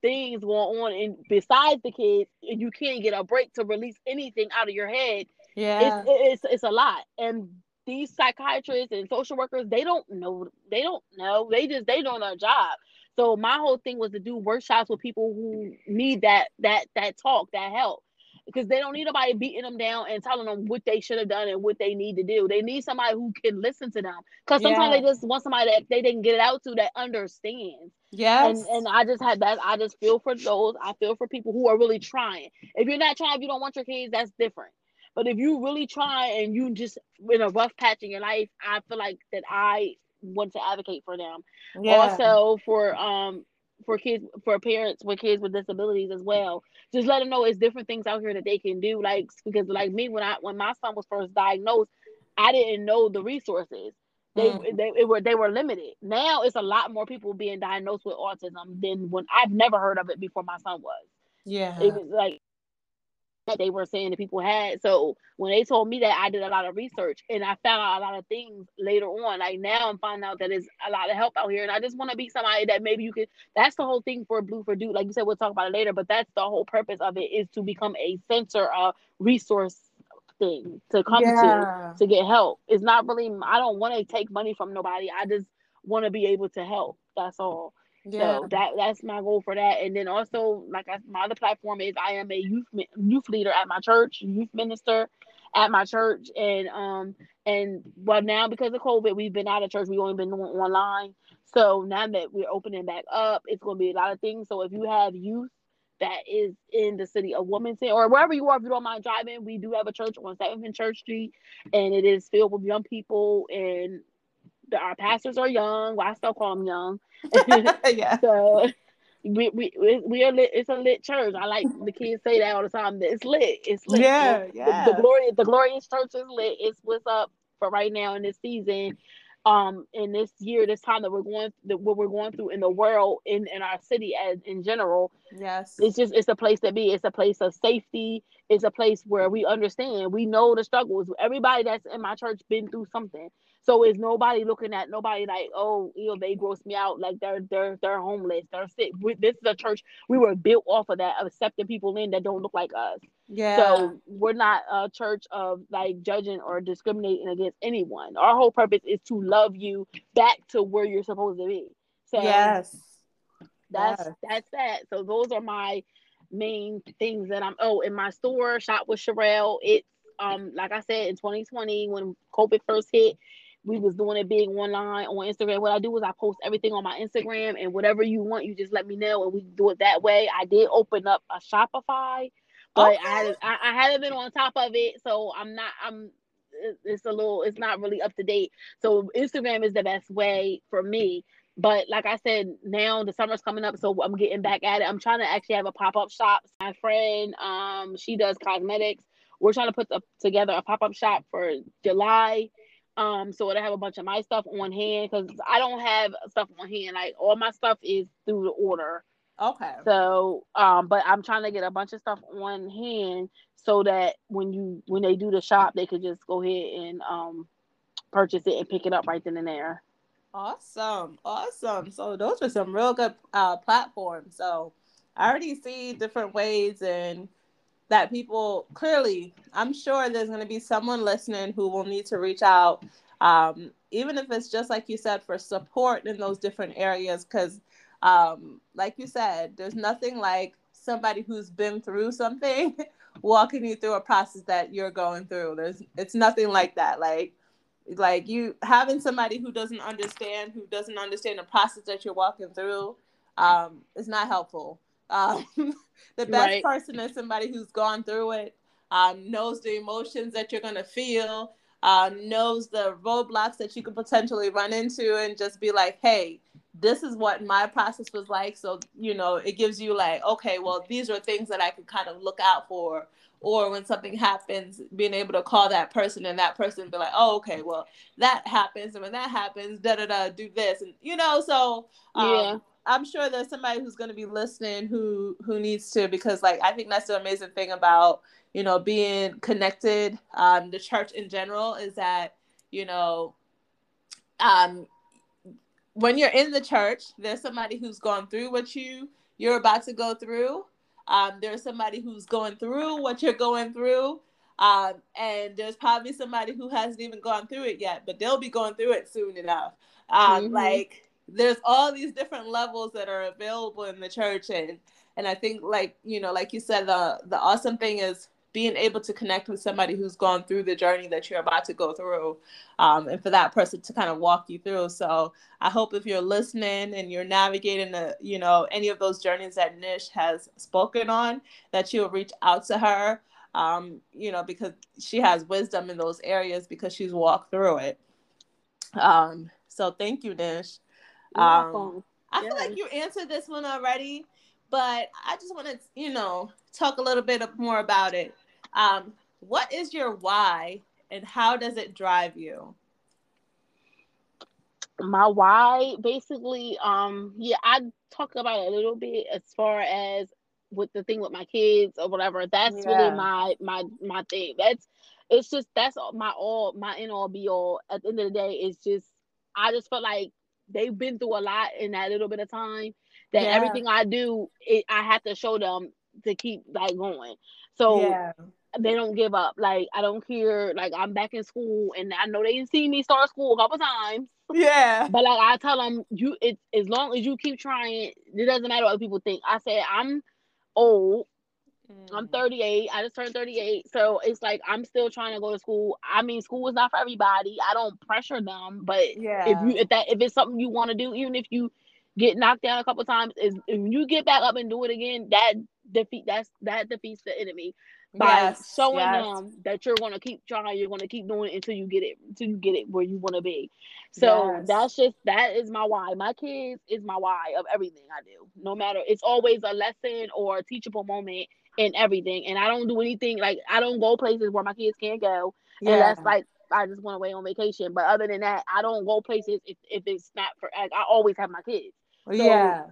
Speaker 2: things going on and besides the kids and you can't get a break to release anything out of your head.
Speaker 1: Yeah.
Speaker 2: It's, it's, it's a lot. And these psychiatrists and social workers they don't know they don't know. They just they don't doing their job. So my whole thing was to do workshops with people who need that that that talk, that help. Because they don't need nobody beating them down and telling them what they should have done and what they need to do. They need somebody who can listen to them. Because sometimes yeah. they just want somebody that they didn't get it out to that understands.
Speaker 1: Yes.
Speaker 2: And and I just had that. I just feel for those. I feel for people who are really trying. If you're not trying, if you don't want your kids, that's different. But if you really try and you just in a rough patch in your life, I feel like that I want to advocate for them. Yeah. Also for um for kids for parents with kids with disabilities as well. Just let them know it's different things out here that they can do. Like because like me when I when my son was first diagnosed, I didn't know the resources. They, mm. they, were they were limited. Now it's a lot more people being diagnosed with autism than when I've never heard of it before my son was.
Speaker 1: Yeah,
Speaker 2: it was like that they were saying that people had. So when they told me that, I did a lot of research and I found out a lot of things later on. Like now I'm finding out that there's a lot of help out here. And I just want to be somebody that maybe you could, that's the whole thing for Blue for Duke. Like you said, we'll talk about it later, but that's the whole purpose of it is to become a center, of resource thing to come yeah. to to get help. It's not really, I don't want to take money from nobody. I just want to be able to help. That's all. Yeah. So that that's my goal for that. And then also, like I, my other platform is I am a youth youth leader at my church, youth minister at my church, and um and well now because of COVID, we've been out of church. We've only been online. So now that we're opening back up, it's going to be a lot of things. So if you have youth that is in the city of Wilmington or wherever you are, if you don't mind driving, we do have a church on Seventh and Church Street, and it is filled with young people and our pastors are young. Well, I still call them young. yeah. So we we we are lit. It's a lit church. I like the kids say that all the time. That It's lit. It's lit.
Speaker 1: Yeah, yeah.
Speaker 2: The, the glory, the glorious church is lit. It's what's up for right now in this season. Um, in this year, this time that we're going, that what we're going through in the world, in in our city as in general.
Speaker 1: Yes,
Speaker 2: it's just it's a place to be. It's a place of safety. It's a place where we understand. We know the struggles. Everybody that's in my church been through something. So is nobody looking at nobody like, oh, you know, they gross me out, like they're they're they're homeless, they're sick. We, this is a church we were built off of that, of accepting people in that don't look like us.
Speaker 1: Yeah.
Speaker 2: So we're not a church of like judging or discriminating against anyone. Our whole purpose is to love you back to where you're supposed to be. So
Speaker 1: yes,
Speaker 2: that's yes. that's that. So those are my main things that I'm. Oh, in my store, shop with Sherrell. It's um like I said in 2020 when COVID first hit we was doing it big online on Instagram. What I do is I post everything on my Instagram and whatever you want, you just let me know and we do it that way. I did open up a Shopify, but okay. I, had, I, I hadn't been on top of it, so I'm not. I'm. It's a little. It's not really up to date. So Instagram is the best way for me. But like I said, now the summer's coming up, so I'm getting back at it. I'm trying to actually have a pop up shop. My friend, um, she does cosmetics. We're trying to put the, together a pop up shop for July um, so I have a bunch of my stuff on hand because I don't have stuff on hand. Like all my stuff is through the order.
Speaker 1: Okay.
Speaker 2: So, um, but I'm trying to get a bunch of stuff on hand so that when you when they do the shop, they could just go ahead and um purchase it and pick it up right then and there.
Speaker 1: Awesome, awesome. So those are some real good uh, platforms. So I already see different ways and that people clearly, I'm sure there's going to be someone listening who will need to reach out, um, even if it's just like you said, for support in those different areas. Because, um, like you said, there's nothing like somebody who's been through something walking you through a process that you're going through. There's, it's nothing like that. Like, like you having somebody who doesn't understand, who doesn't understand the process that you're walking through, um, is not helpful. Um, the best right. person is somebody who's gone through it, um, knows the emotions that you're gonna feel, um, knows the roadblocks that you could potentially run into, and just be like, hey, this is what my process was like. So you know, it gives you like, okay, well, these are things that I could kind of look out for. Or when something happens, being able to call that person and that person be like, oh, okay, well, that happens, and when that happens, da da da, do this, and you know, so um, yeah I'm sure there's somebody who's going to be listening who who needs to because like I think that's the amazing thing about you know being connected um the church in general is that you know um when you're in the church there's somebody who's gone through what you you're about to go through. Um there's somebody who's going through what you're going through. Um and there's probably somebody who hasn't even gone through it yet but they'll be going through it soon enough. Um mm-hmm. like there's all these different levels that are available in the church. And and I think like you know like you said the the awesome thing is being able to connect with somebody who's gone through the journey that you're about to go through um, and for that person to kind of walk you through. So i hope if you're listening and you're navigating the you know any of those journeys that nish has spoken on that you'll reach out to her um, you know because she has wisdom in those areas because she's walked through it. Um, So thank you, Nish. Um. I feel like you answered this one already, but I just want to, you know, talk a little bit more about it. Um, what is your why and how does it drive you?
Speaker 2: my why basically um yeah i talk about it a little bit as far as with the thing with my kids or whatever that's
Speaker 1: Yeah.
Speaker 2: really my my my thing that's it's just that's all- my all my end all be all at the end of the day it's just i just felt like they've been through a lot in that little bit of time that
Speaker 1: Yeah.
Speaker 2: everything i do it, i have to show them to keep like going so they don't give up. Like I don't care. Like I'm back in school, and I know they didn't see me start school a couple times.
Speaker 1: yeah,
Speaker 2: But like I tell them, you it as long as you keep trying, it doesn't matter what people think. I said I'm old.
Speaker 1: Mm.
Speaker 2: I'm 38. I just turned 38, so it's like I'm still trying to go to school. I mean, school is not for everybody. I don't pressure them, but
Speaker 1: yeah,
Speaker 2: if you if that if it's something you want to do, even if you get knocked down a couple times, is if you get back up and do it again, that defeat that's that defeats the enemy by
Speaker 1: yes,
Speaker 2: showing
Speaker 1: yes.
Speaker 2: them that you're gonna keep trying, you're gonna keep doing it until you get it until you get it where you wanna be. So
Speaker 1: Yes.
Speaker 2: that's just that is my why. My kids is my why of everything I do. No matter it's always a lesson or a teachable moment in everything. And I don't do anything like I don't go places where my kids can't go
Speaker 1: yeah.
Speaker 2: unless like I just went away on vacation. But other than that, I don't go places if, if it's not for like, I always have my kids.
Speaker 1: yeah,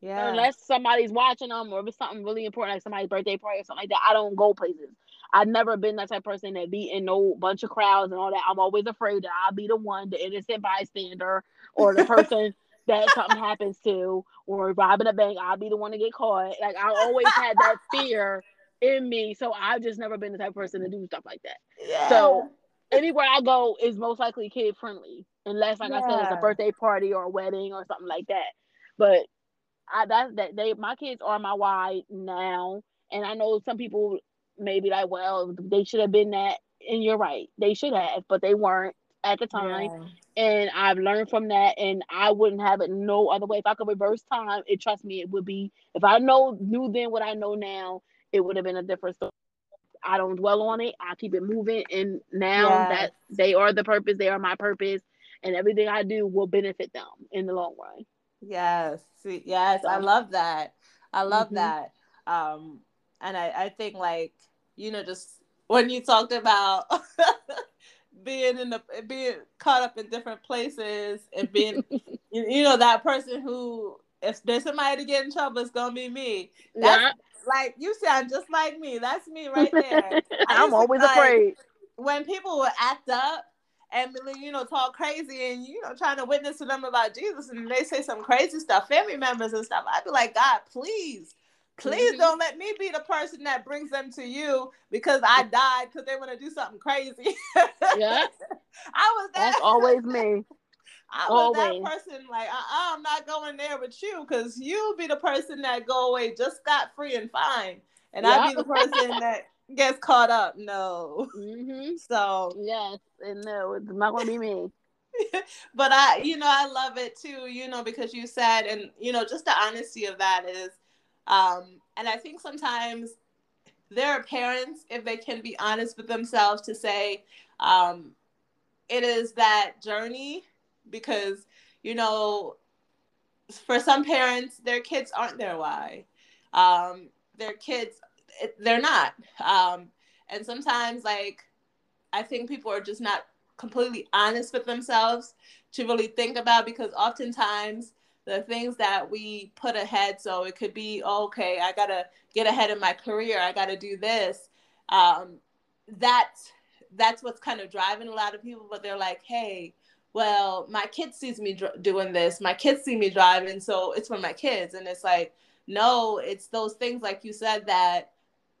Speaker 1: yeah,
Speaker 2: Unless somebody's watching them or if it's something really important, like somebody's birthday party or something like that, I don't go places. I've never been that type of person that be in no bunch of crowds and all that. I'm always afraid that I'll be the one, the innocent bystander, or the person that something happens to, or robbing a bank, I'll be the one to get caught. Like I always had that fear in me, so I've just never been the type of person to do stuff like that.
Speaker 1: yeah.
Speaker 2: So anywhere I go is most likely kid friendly, unless like I said, it's a birthday party or a wedding or something like that. But I that's that they my kids are my why now, and I know some people may be like, well, they should have been that, and you're right, they should have, but they weren't at the time,
Speaker 1: Yeah.
Speaker 2: and I've learned from that, and I wouldn't have it no other way. If I could reverse time, it trust me, it would be. If I know knew then what I know now, it would have been a different story. I don't dwell on it. I keep it moving, and now that they are the purpose, they are my purpose, and everything I do will benefit them in the long run.
Speaker 1: Yes, yes, I love that. I love
Speaker 2: Mhm.
Speaker 1: that. Um, and I, I think like you know, just when you talked about being in the being caught up in different places and being, you, you know, that person who if there's somebody to get in trouble, it's gonna be me. That's
Speaker 2: Yeah,
Speaker 1: like you sound just like me. That's me right there.
Speaker 2: I'm always
Speaker 1: like,
Speaker 2: afraid.
Speaker 1: when people would act up and you know talk crazy and you know trying to witness to them about Jesus and they say some crazy stuff, family members and stuff, I'd be like, God, please, please
Speaker 2: Mhm.
Speaker 1: don't let me be the person that brings them to you because I died because they want to do something crazy.
Speaker 2: Yeah,
Speaker 1: I was that.
Speaker 2: that's always me.
Speaker 1: I was
Speaker 2: always.
Speaker 1: that person. Like, uh-uh, I'm not going there with you because you'll be the person that go away just scot free and fine, and I'll be the person that gets caught up. No,
Speaker 2: hmm
Speaker 1: so
Speaker 2: Yes, and no, it's not gonna be me.
Speaker 1: but I, you know, I love it too, you know, because you said, and you know, just the honesty of that is, um, and I think sometimes there are parents, if they can be honest with themselves, to say, um, it is that journey because, you know, for some parents, their kids aren't their why. Um, their kids, they're not. Um, and sometimes, like, I think people are just not completely honest with themselves to really think about because oftentimes the things that we put ahead. So it could be okay i gotta get ahead in my career i gotta do this. Um, that's that's what's kind of driving a lot of people but they're like hey well my kid sees me dr- doing this my kids see me driving so it's for my kids. And it's like no it's those things like you said that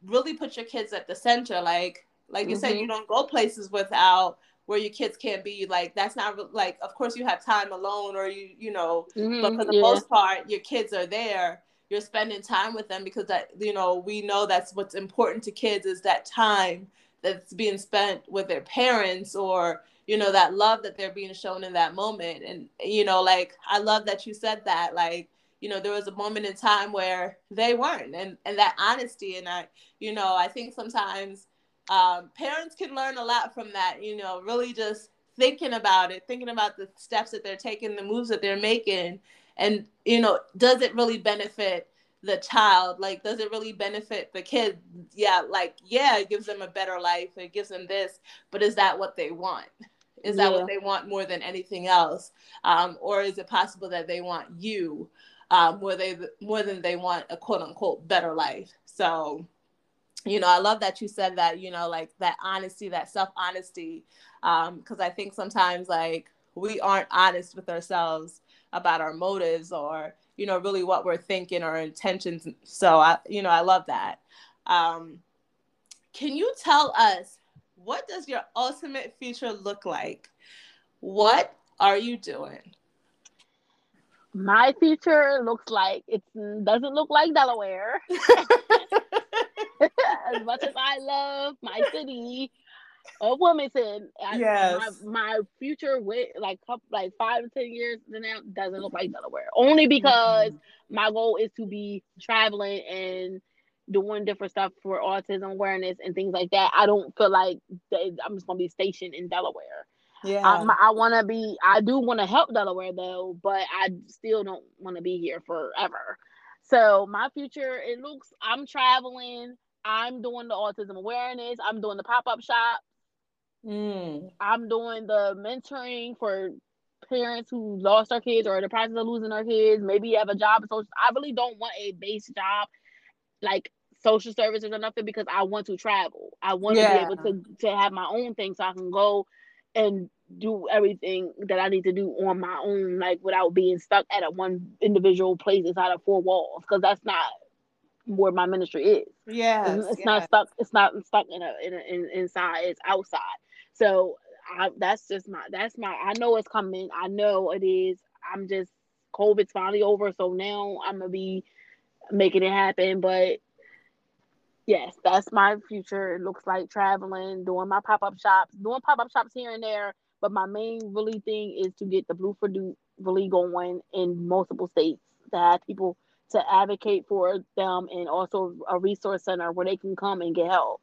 Speaker 1: really put your kids at the center. Like like you said
Speaker 2: Mhm.
Speaker 1: you don't go places without where your kids can't be like that's not like of course you have time alone or you you know mm-hmm, but for the
Speaker 2: yeah.
Speaker 1: most part your kids are there you're spending time with them because that you know we know that's what's important to kids is that time that's being spent with their parents or you know that love that they're being shown in that moment and you know like i love that you said that like you know there was a moment in time where they weren't and and that honesty and i you know i think sometimes um, parents can learn a lot from that you know really just thinking about it, thinking about the steps that they're taking, the moves that they're making, and you know, does it really benefit the child? Like, does it really benefit the kid? Yeah, like yeah, it gives them a better life, it gives them this, but is that what they want? Is that yeah. what they want more than anything else, um, or is it possible that they want you um, more they more than they want a quote unquote better life? So you know, I love that you said that, you know, like that honesty, that self honesty. Um, cause I think sometimes like we aren't honest with ourselves about our motives or, you know, really what we're thinking or intentions. So I, you know, I love that. Um, can you tell us what does your ultimate future look like? What are you doing?
Speaker 2: My future looks like it doesn't look like Delaware. as much as I love my city of Wilmington, yes. my, my future with like couple, like five to ten years from now doesn't look like Delaware. Only because mm-hmm. my goal is to be traveling and doing different stuff for autism awareness and things like that. I don't feel like I'm just gonna be stationed in Delaware. Yeah, um, I want to be. I do want to help Delaware though, but I still don't want to be here forever. So my future, it looks. I'm traveling. I'm doing the autism awareness. I'm doing the pop up shop. Mm. I'm doing the mentoring for parents who lost their kids or in the process of losing their kids. Maybe you have a job. So I really don't want a base job like social services or nothing because I want to travel. I want yeah. to be able to to have my own thing so I can go and do everything that I need to do on my own, like without being stuck at a one individual place inside of four walls. Because that's not where my ministry is.
Speaker 1: Yeah,
Speaker 2: it's, it's yes. not stuck. It's not stuck in a, in, a, in inside. It's outside. So I, that's just my that's my. I know it's coming. I know it is. I'm just COVID's finally over, so now I'm gonna be making it happen. But yes, that's my future. It looks like traveling, doing my pop up shops, doing pop up shops here and there. But my main really thing is to get the Blue for Duke really going in multiple states to have people to advocate for them and also a resource center where they can come and get help.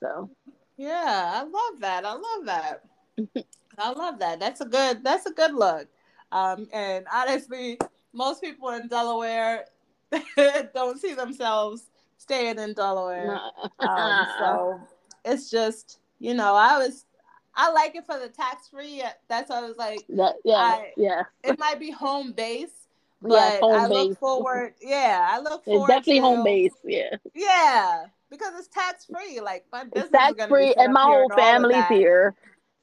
Speaker 2: So
Speaker 1: yeah, I love that. I love that. I love that. That's a good that's a good look. Um, and honestly, most people in Delaware don't see themselves staying in Delaware. um, so it's just, you know, I was I like it for the tax free. That's what I was like.
Speaker 2: That, yeah, I, yeah.
Speaker 1: It might be home base, but yeah, I look forward. Yeah, I look forward.
Speaker 2: It's definitely
Speaker 1: to,
Speaker 2: home base. Yeah.
Speaker 1: Yeah, because it's tax free. Like my business
Speaker 2: tax free, and my whole family's here.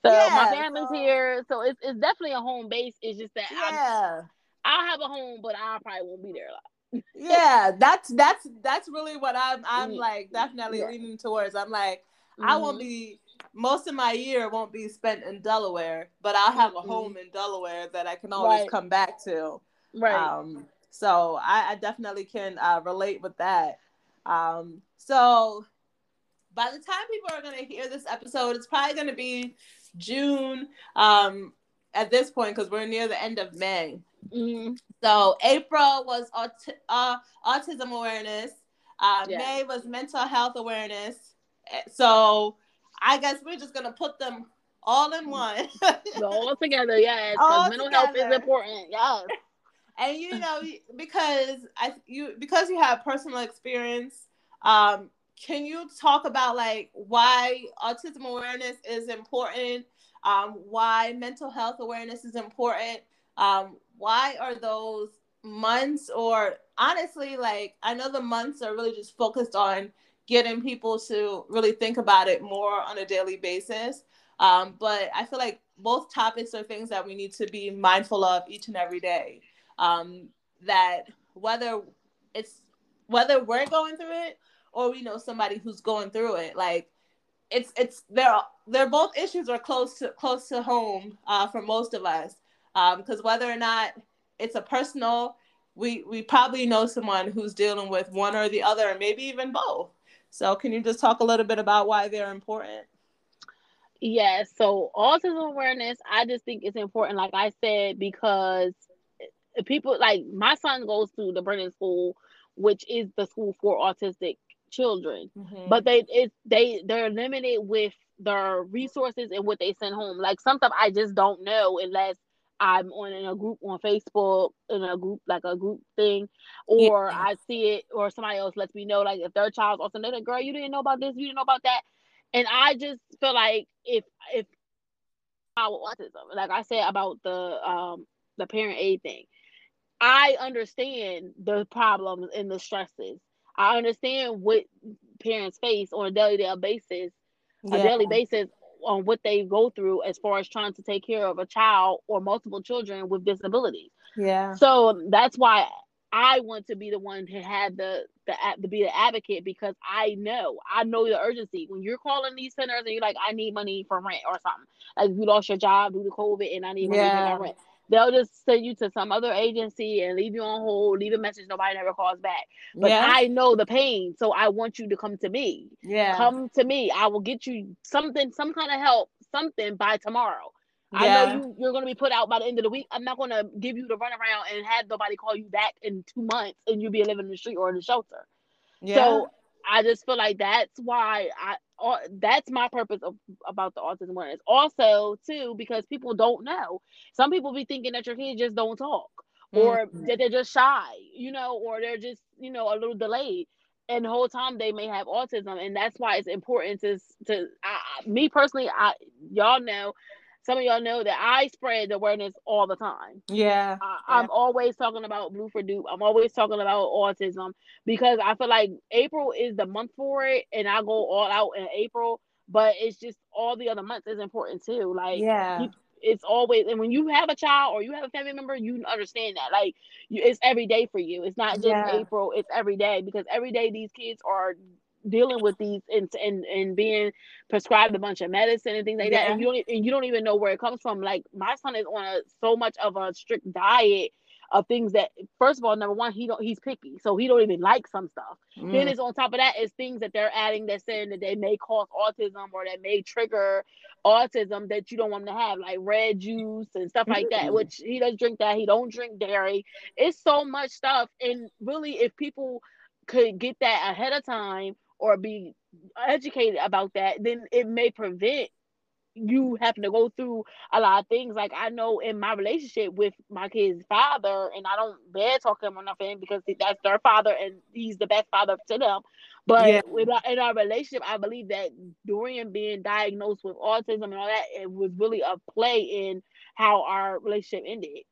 Speaker 2: So yeah, my family's so, here, so it's it's definitely a home base. It's just that yeah, i will have a home, but I probably won't be there a lot.
Speaker 1: yeah, that's that's that's really what I'm I'm mm-hmm. like definitely yeah. leaning towards. I'm like mm-hmm. I won't mm-hmm. be most of my year won't be spent in Delaware, but I'll have a mm-hmm. home in Delaware that I can always right. come back to. Right. Um, so I, I definitely can uh, relate with that. Um, so by the time people are going to hear this episode, it's probably going to be June um, at this point because we're near the end of May. Mm-hmm. So April was aut- uh, autism awareness. Uh, yeah. May was mental health awareness. Eh, so I guess we're just gonna put them all in one.
Speaker 2: all together, yes. All mental together. health is important. Yes
Speaker 1: and you know because I you because you have personal experience, um, can you talk about like why autism awareness is important? Um, why mental health awareness is important? Um, why are those months or honestly like I know the months are really just focused on getting people to really think about it more on a daily basis. Um, but I feel like both topics are things that we need to be mindful of each and every day um, that whether it's whether we're going through it or we know somebody who's going through it like it's it's they're they're both issues are close to close to home uh, for most of us. Because um, whether or not it's a personal we we probably know someone who's dealing with one or the other and maybe even both. So can you just talk a little bit about why they're important?
Speaker 2: Yes so autism awareness i just think it's important like i said because people like my son goes to the Brennan School, which is the school for autistic children, mm-hmm. but they it's they they're limited with their resources and what they send home. Like some stuff I just don't know unless I'm on in a group on Facebook in a group like a group thing, or yeah. I see it, or somebody else lets me know. Like if their child's also know that girl, you didn't know about this, you didn't know about that, and I just feel like if if autism, like I said about the um the parent aid thing, I understand the problems and the stresses. I understand what parents face on a daily day basis, yeah. a daily basis on what they go through as far as trying to take care of a child or multiple children with disabilities.
Speaker 1: Yeah.
Speaker 2: So that's why I want to be the one to have the the to be the advocate because I know I know the urgency when you're calling these centers and you're like I need money for rent or something like you lost your job due to COVID and I need money yeah. for rent they'll just send you to some other agency and leave you on hold, leave a message, nobody never calls back. But yeah. I know the pain, so I want you to come to me.
Speaker 1: Yeah.
Speaker 2: Come to me. I will get you something, some kind of help, something by tomorrow. Yeah. I know you, you're going to be put out by the end of the week. I'm not going to give you the run around and have nobody call you back in two months and you'll be living in the street or in the shelter. Yeah. So I just feel like that's why I that's my purpose of, about the autism awareness. Also, too, because people don't know. Some people be thinking that your kids just don't talk, or mm-hmm. that they're just shy, you know, or they're just you know a little delayed, and the whole time they may have autism, and that's why it's important to to I, me personally. I y'all know some of y'all know that I spread awareness all the time.
Speaker 1: Yeah,
Speaker 2: I, am always talking about Blue for Duke. I'm always talking about autism because I feel like April is the month for it, and I go all out in April. But it's just all the other months is important too. Like,
Speaker 1: yeah.
Speaker 2: it's always and when you have a child or you have a family member you understand that like you, it's every day for you it's not just yeah. april it's every day because every day these kids are dealing with these and, and and being prescribed a bunch of medicine and things like yeah. that and you don't and you don't even know where it comes from like my son is on a so much of a strict diet of things that first of all number one he don't he's picky so he don't even like some stuff mm. then it's on top of that is things that they're adding that's saying that they may cause autism or that may trigger autism that you don't want to have like red juice and stuff like that which he doesn't drink that he don't drink dairy it's so much stuff and really if people could get that ahead of time or be educated about that, then it may prevent you having to go through a lot of things. Like I know in my relationship with my kid's father, and I don't bad talk him or nothing because that's their father and he's the best father to them. But yeah. our, in our relationship, I believe that Dorian being diagnosed with autism and all that, it was really a play in how our relationship ended.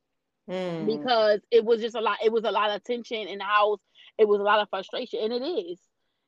Speaker 2: Mm. Because it was just a lot, it was a lot of tension in the house. It was a lot of frustration, and it is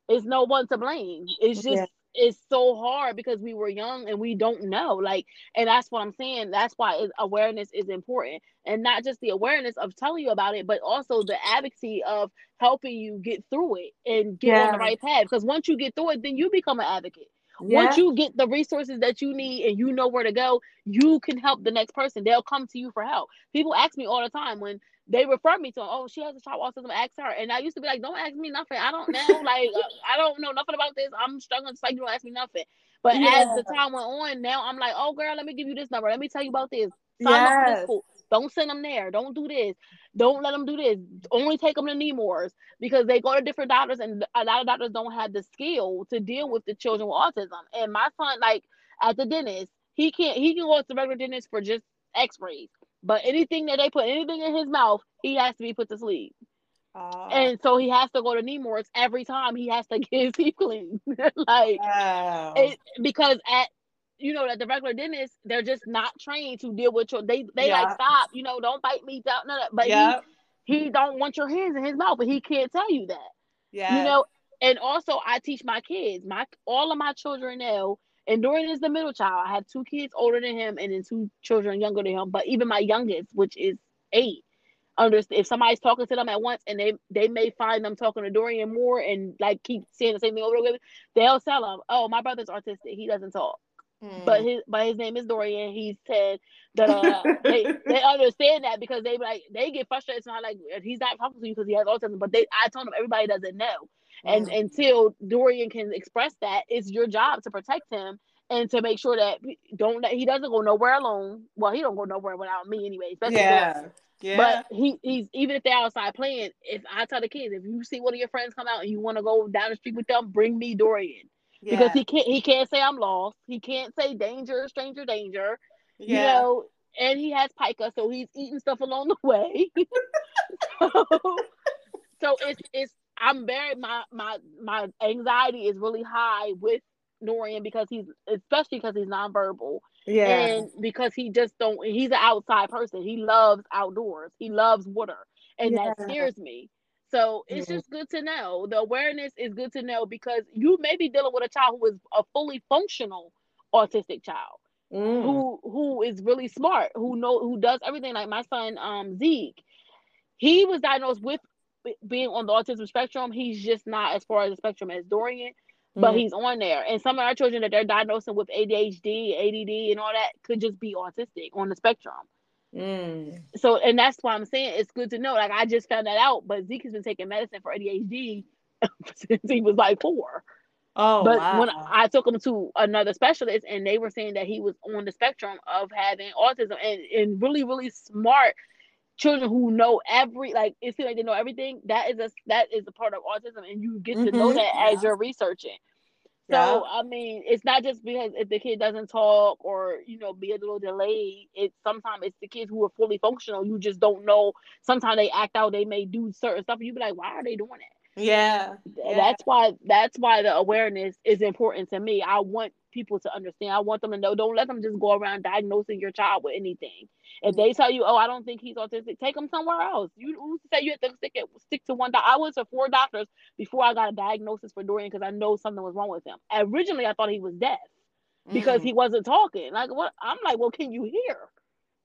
Speaker 2: it's no one to blame. It's just yeah. it's so hard because we were young and we don't know. Like, and that's what I'm saying. That's why awareness is important, and not just the awareness of telling you about it, but also the advocacy of helping you get through it and get yeah. on the right path. Because once you get through it, then you become an advocate. Yeah. Once you get the resources that you need and you know where to go, you can help the next person. They'll come to you for help. People ask me all the time when they refer me to, oh, she has a child autism, ask her. And I used to be like, don't ask me nothing. I don't know. like, I don't know nothing about this. I'm struggling. It's like, you don't ask me nothing. But yeah. as the time went on, now I'm like, oh, girl, let me give you this number. Let me tell you about this. Sign yes. up for this school. Don't send them there. Don't do this. Don't let them do this. Only take them to Nemours because they go to different doctors, and a lot of doctors don't have the skill to deal with the children with autism. And my son, like at the dentist, he can't. He can go to the regular dentist for just X-rays. But anything that they put anything in his mouth, he has to be put to sleep. Uh, and so he has to go to Nemours every time he has to get his teeth cleaned. like wow. it, because at you know that the regular dentist, they're just not trained to deal with your they they yeah. like stop, you know, don't bite me down. No, no. But yeah. he he don't want your hands in his mouth, but he can't tell you that. Yeah. You know, and also I teach my kids, my all of my children now and Dorian is the middle child. I have two kids older than him and then two children younger than him. But even my youngest, which is eight, understand if somebody's talking to them at once and they they may find them talking to Dorian more and like keep saying the same thing over and over, they'll tell them, "Oh, my brother's autistic. He doesn't talk." Mm. But his but his name is Dorian. He's said that uh, they they understand that because they like they get frustrated. It's not like he's not talking to you because he has autism. But they I told him everybody doesn't know. And mm. until Dorian can express that, it's your job to protect him and to make sure that don't he doesn't go nowhere alone. Well, he don't go nowhere without me anyway.
Speaker 1: Yeah. Yeah.
Speaker 2: But he, he's even if they're outside playing, if I tell the kids, if you see one of your friends come out and you want to go down the street with them, bring me Dorian. Yeah. because he can't he can't say I'm lost. He can't say danger, stranger, danger. Yeah. You know, and he has pica, so he's eating stuff along the way. so, so it's it's I'm very my my my anxiety is really high with Dorian because he's especially because he's nonverbal. Yeah. And because he just don't he's an outside person. He loves outdoors. He loves water. And yeah. that scares me. So it's mm-hmm. just good to know. The awareness is good to know because you may be dealing with a child who is a fully functional autistic child. Mm. Who who is really smart, who know who does everything like my son um Zeke. He was diagnosed with being on the autism spectrum. He's just not as far as the spectrum as Dorian, but mm. he's on there. And some of our children that they're diagnosing with ADHD, ADD, and all that could just be autistic on the spectrum. Mm. So, and that's why I'm saying it's good to know. Like I just found that out, but Zeke has been taking medicine for ADHD since he was like four. Oh, but wow. when I took him to another specialist, and they were saying that he was on the spectrum of having autism, and and really really smart children who know every like it seems like they know everything. That is a that is a part of autism, and you get to mm-hmm. know that yeah. as you're researching. So yeah. I mean, it's not just because if the kid doesn't talk or you know be a little delayed. It's sometimes it's the kids who are fully functional. You just don't know. Sometimes they act out. They may do certain stuff. And you be like, why are they doing that?
Speaker 1: Yeah. yeah.
Speaker 2: That's why. That's why the awareness is important to me. I want people to understand. I want them to know. Don't let them just go around diagnosing your child with anything. If they tell you, "Oh, I don't think he's autistic," take him somewhere else. You who say you have to stick it, stick to one doctor? I went to four doctors before I got a diagnosis for Dorian because I know something was wrong with him. Originally, I thought he was deaf because mm. he wasn't talking. Like what? I'm like, well, can you hear?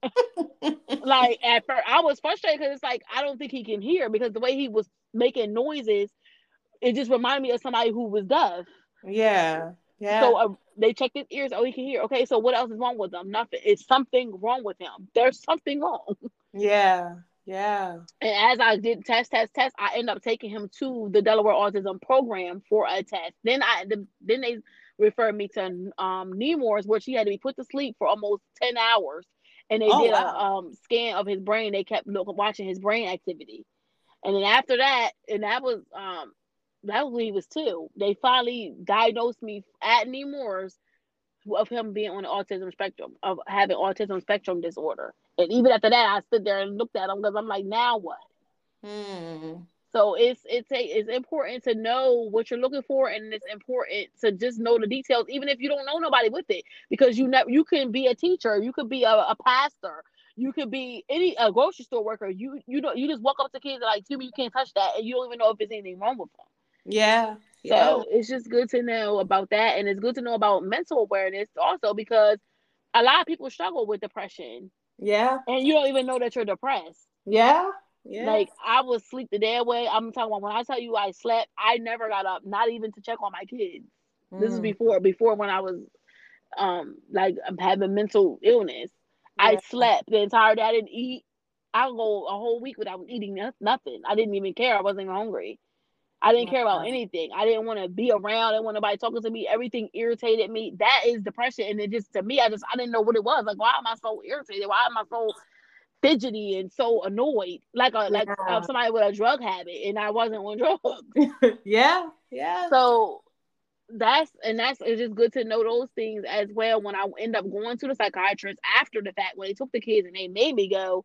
Speaker 2: like at first, I was frustrated because it's like I don't think he can hear because the way he was making noises, it just reminded me of somebody who was deaf.
Speaker 1: Yeah. Yeah.
Speaker 2: So uh, they checked his ears. Oh, he can hear. Okay, so what else is wrong with him? Nothing. It's something wrong with him. There's something wrong.
Speaker 1: Yeah. Yeah.
Speaker 2: And as I did test, test, test, I end up taking him to the Delaware Autism Program for a test. Then I the, then they referred me to um Nemours, where she had to be put to sleep for almost ten hours, and they oh, did wow. a um scan of his brain. They kept watching his brain activity, and then after that, and that was um that was when he was two. They finally diagnosed me at Nemours of him being on the autism spectrum, of having autism spectrum disorder. And even after that, I stood there and looked at him because I'm like, now what? Hmm. So it's it's a, it's important to know what you're looking for, and it's important to just know the details, even if you don't know nobody with it, because you never you can be a teacher, you could be a, a pastor, you could be any a grocery store worker. You you don't you just walk up to kids and like, me you can't touch that, and you don't even know if there's anything wrong with them.
Speaker 1: Yeah.
Speaker 2: So yeah. it's just good to know about that. And it's good to know about mental awareness also because a lot of people struggle with depression.
Speaker 1: Yeah.
Speaker 2: And you don't even know that you're depressed.
Speaker 1: Yeah. Yeah.
Speaker 2: Like I was sleep the day away. I'm talking about when I tell you I slept, I never got up, not even to check on my kids. Mm. This is mm. before before when I was um like having mental illness. Yeah. I slept the entire day. I didn't eat. I go a whole week without eating nothing. I didn't even care. I wasn't even hungry. I didn't care about anything. I didn't want to be around. I didn't want nobody talking to me. Everything irritated me. That is depression. And it just to me, I just I didn't know what it was. Like, why am I so irritated? Why am I so fidgety and so annoyed? Like a like uh, somebody with a drug habit, and I wasn't on drugs.
Speaker 1: yeah, yeah.
Speaker 2: So that's and that's it's just good to know those things as well. When I end up going to the psychiatrist after the fact, when they took the kids and they made me go,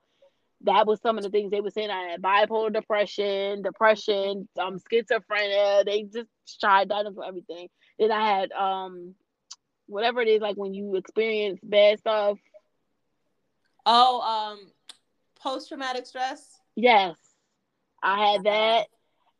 Speaker 2: that was some of the things they were saying. I had bipolar depression, depression, um, schizophrenia. They just tried diagnosed with everything. Then I had um, whatever it is, like when you experience bad stuff.
Speaker 1: Oh, um, post traumatic stress.
Speaker 2: Yes, I had that,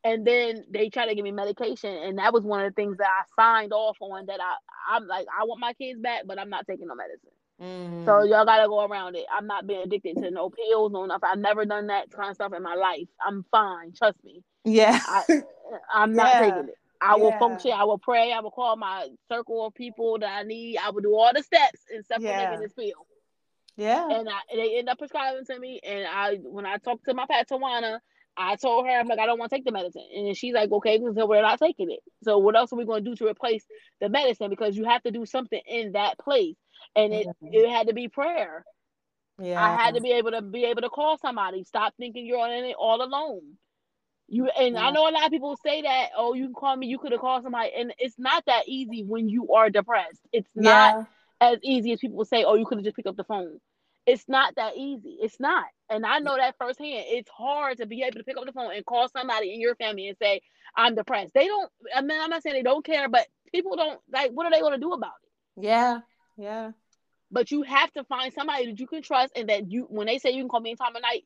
Speaker 2: and then they tried to give me medication, and that was one of the things that I signed off on. That I, I'm like, I want my kids back, but I'm not taking no medicine. Mm. So y'all gotta go around it. I'm not being addicted to no pills, no nothing. I've never done that kind of stuff in my life. I'm fine. Trust me.
Speaker 1: Yeah.
Speaker 2: I, am not yeah. taking it. I yeah. will function. I will pray. I will call my circle of people that I need. I will do all the steps and stuff yeah. for this pill.
Speaker 1: Yeah.
Speaker 2: And I, they end up prescribing to me. And I, when I talk to my Pat Tawana, I told her, I'm like, I don't want to take the medicine. And she's like, okay, so we're not taking it. So what else are we going to do to replace the medicine? Because you have to do something in that place and it mm-hmm. it had to be prayer. Yeah, I had to be able to be able to call somebody. Stop thinking you're on it all alone. You and
Speaker 1: Yeah.
Speaker 2: I know a lot of people say that, oh, you can call me, you could have called somebody, and it's not that easy when you are depressed. It's not as easy as people say, oh, you could have just picked up the phone. It's not that easy. It's not. And I know that firsthand. It's hard to be able to pick up the phone and call somebody in your family and say, I'm depressed. They don't, I mean, I'm not saying they don't care, but people don't, like, what are they going to do about it?
Speaker 1: Yeah. Yeah.
Speaker 2: But you have to find somebody that you can trust and that you, when they say you can call me anytime of night,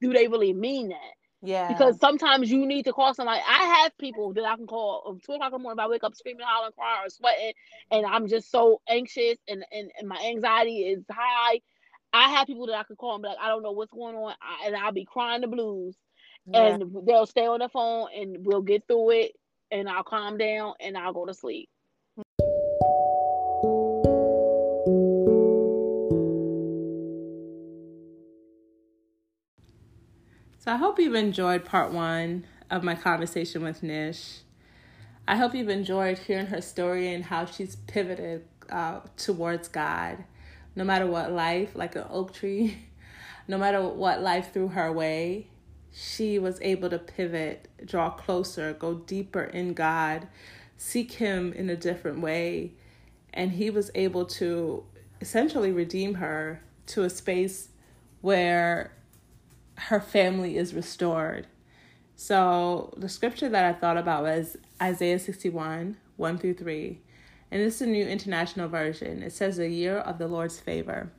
Speaker 2: do they really mean that?
Speaker 1: Yeah.
Speaker 2: Because sometimes you need to call somebody. I have people that I can call at two o'clock in the morning if I wake up screaming, hollering, crying, or sweating, and I'm just so anxious and, and, and my anxiety is high. I have people that I can call and be like, I don't know what's going on, I, and I'll be crying the blues,
Speaker 1: yeah.
Speaker 2: and they'll stay on the phone, and we'll get through it, and I'll calm down, and I'll go to sleep.
Speaker 1: So I hope you've enjoyed part one of my conversation with Nish. I hope you've enjoyed hearing her story and how she's pivoted uh, towards God. No matter what life, like an oak tree, no matter what life threw her way, she was able to pivot, draw closer, go deeper in God, seek Him in a different way. And He was able to essentially redeem her to a space where her family is restored. So the scripture that I thought about was Isaiah 61, 1 through 3. And this is a new international version. It says, The year of the Lord's favor.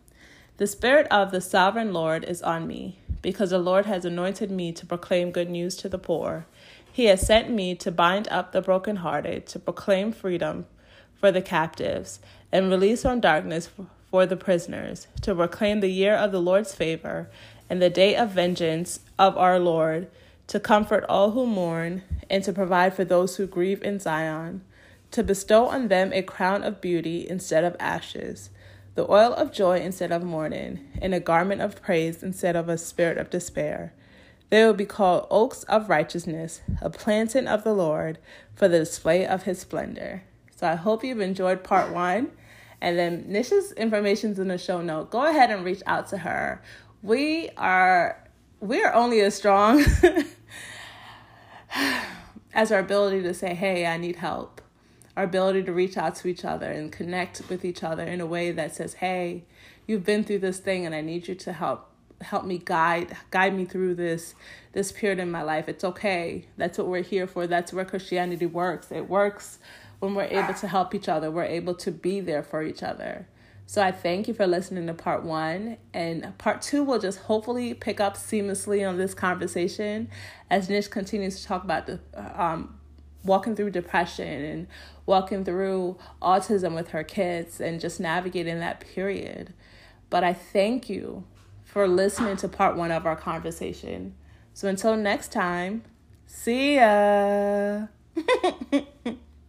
Speaker 1: The Spirit of the sovereign Lord is on me, because the Lord has anointed me to proclaim good news to the poor. He has sent me to bind up the brokenhearted, to proclaim freedom for the captives, and release from darkness for the prisoners, to proclaim the year of the Lord's favor and the day of vengeance of our Lord, to comfort all who mourn, and to provide for those who grieve in Zion, to bestow on them a crown of beauty instead of ashes, the oil of joy instead of mourning, and a garment of praise instead of a spirit of despair. They will be called oaks of righteousness, a planting of the Lord, for the display of his splendor. So I hope you've enjoyed part one. And then Nisha's information's in the show note. Go ahead and reach out to her. We are we are only as strong as our ability to say, "Hey, I need help." Our ability to reach out to each other and connect with each other in a way that says, "Hey, you've been through this thing and I need you to help help me guide guide me through this this period in my life. It's okay. That's what we're here for. That's where Christianity works. It works when we're able to help each other. We're able to be there for each other. So I thank you for listening to part one. And part two will just hopefully pick up seamlessly on this conversation as Nish continues to talk about the um, walking through depression and walking through autism with her kids and just navigating that period. But I thank you for listening to part one of our conversation. So until next time, see ya.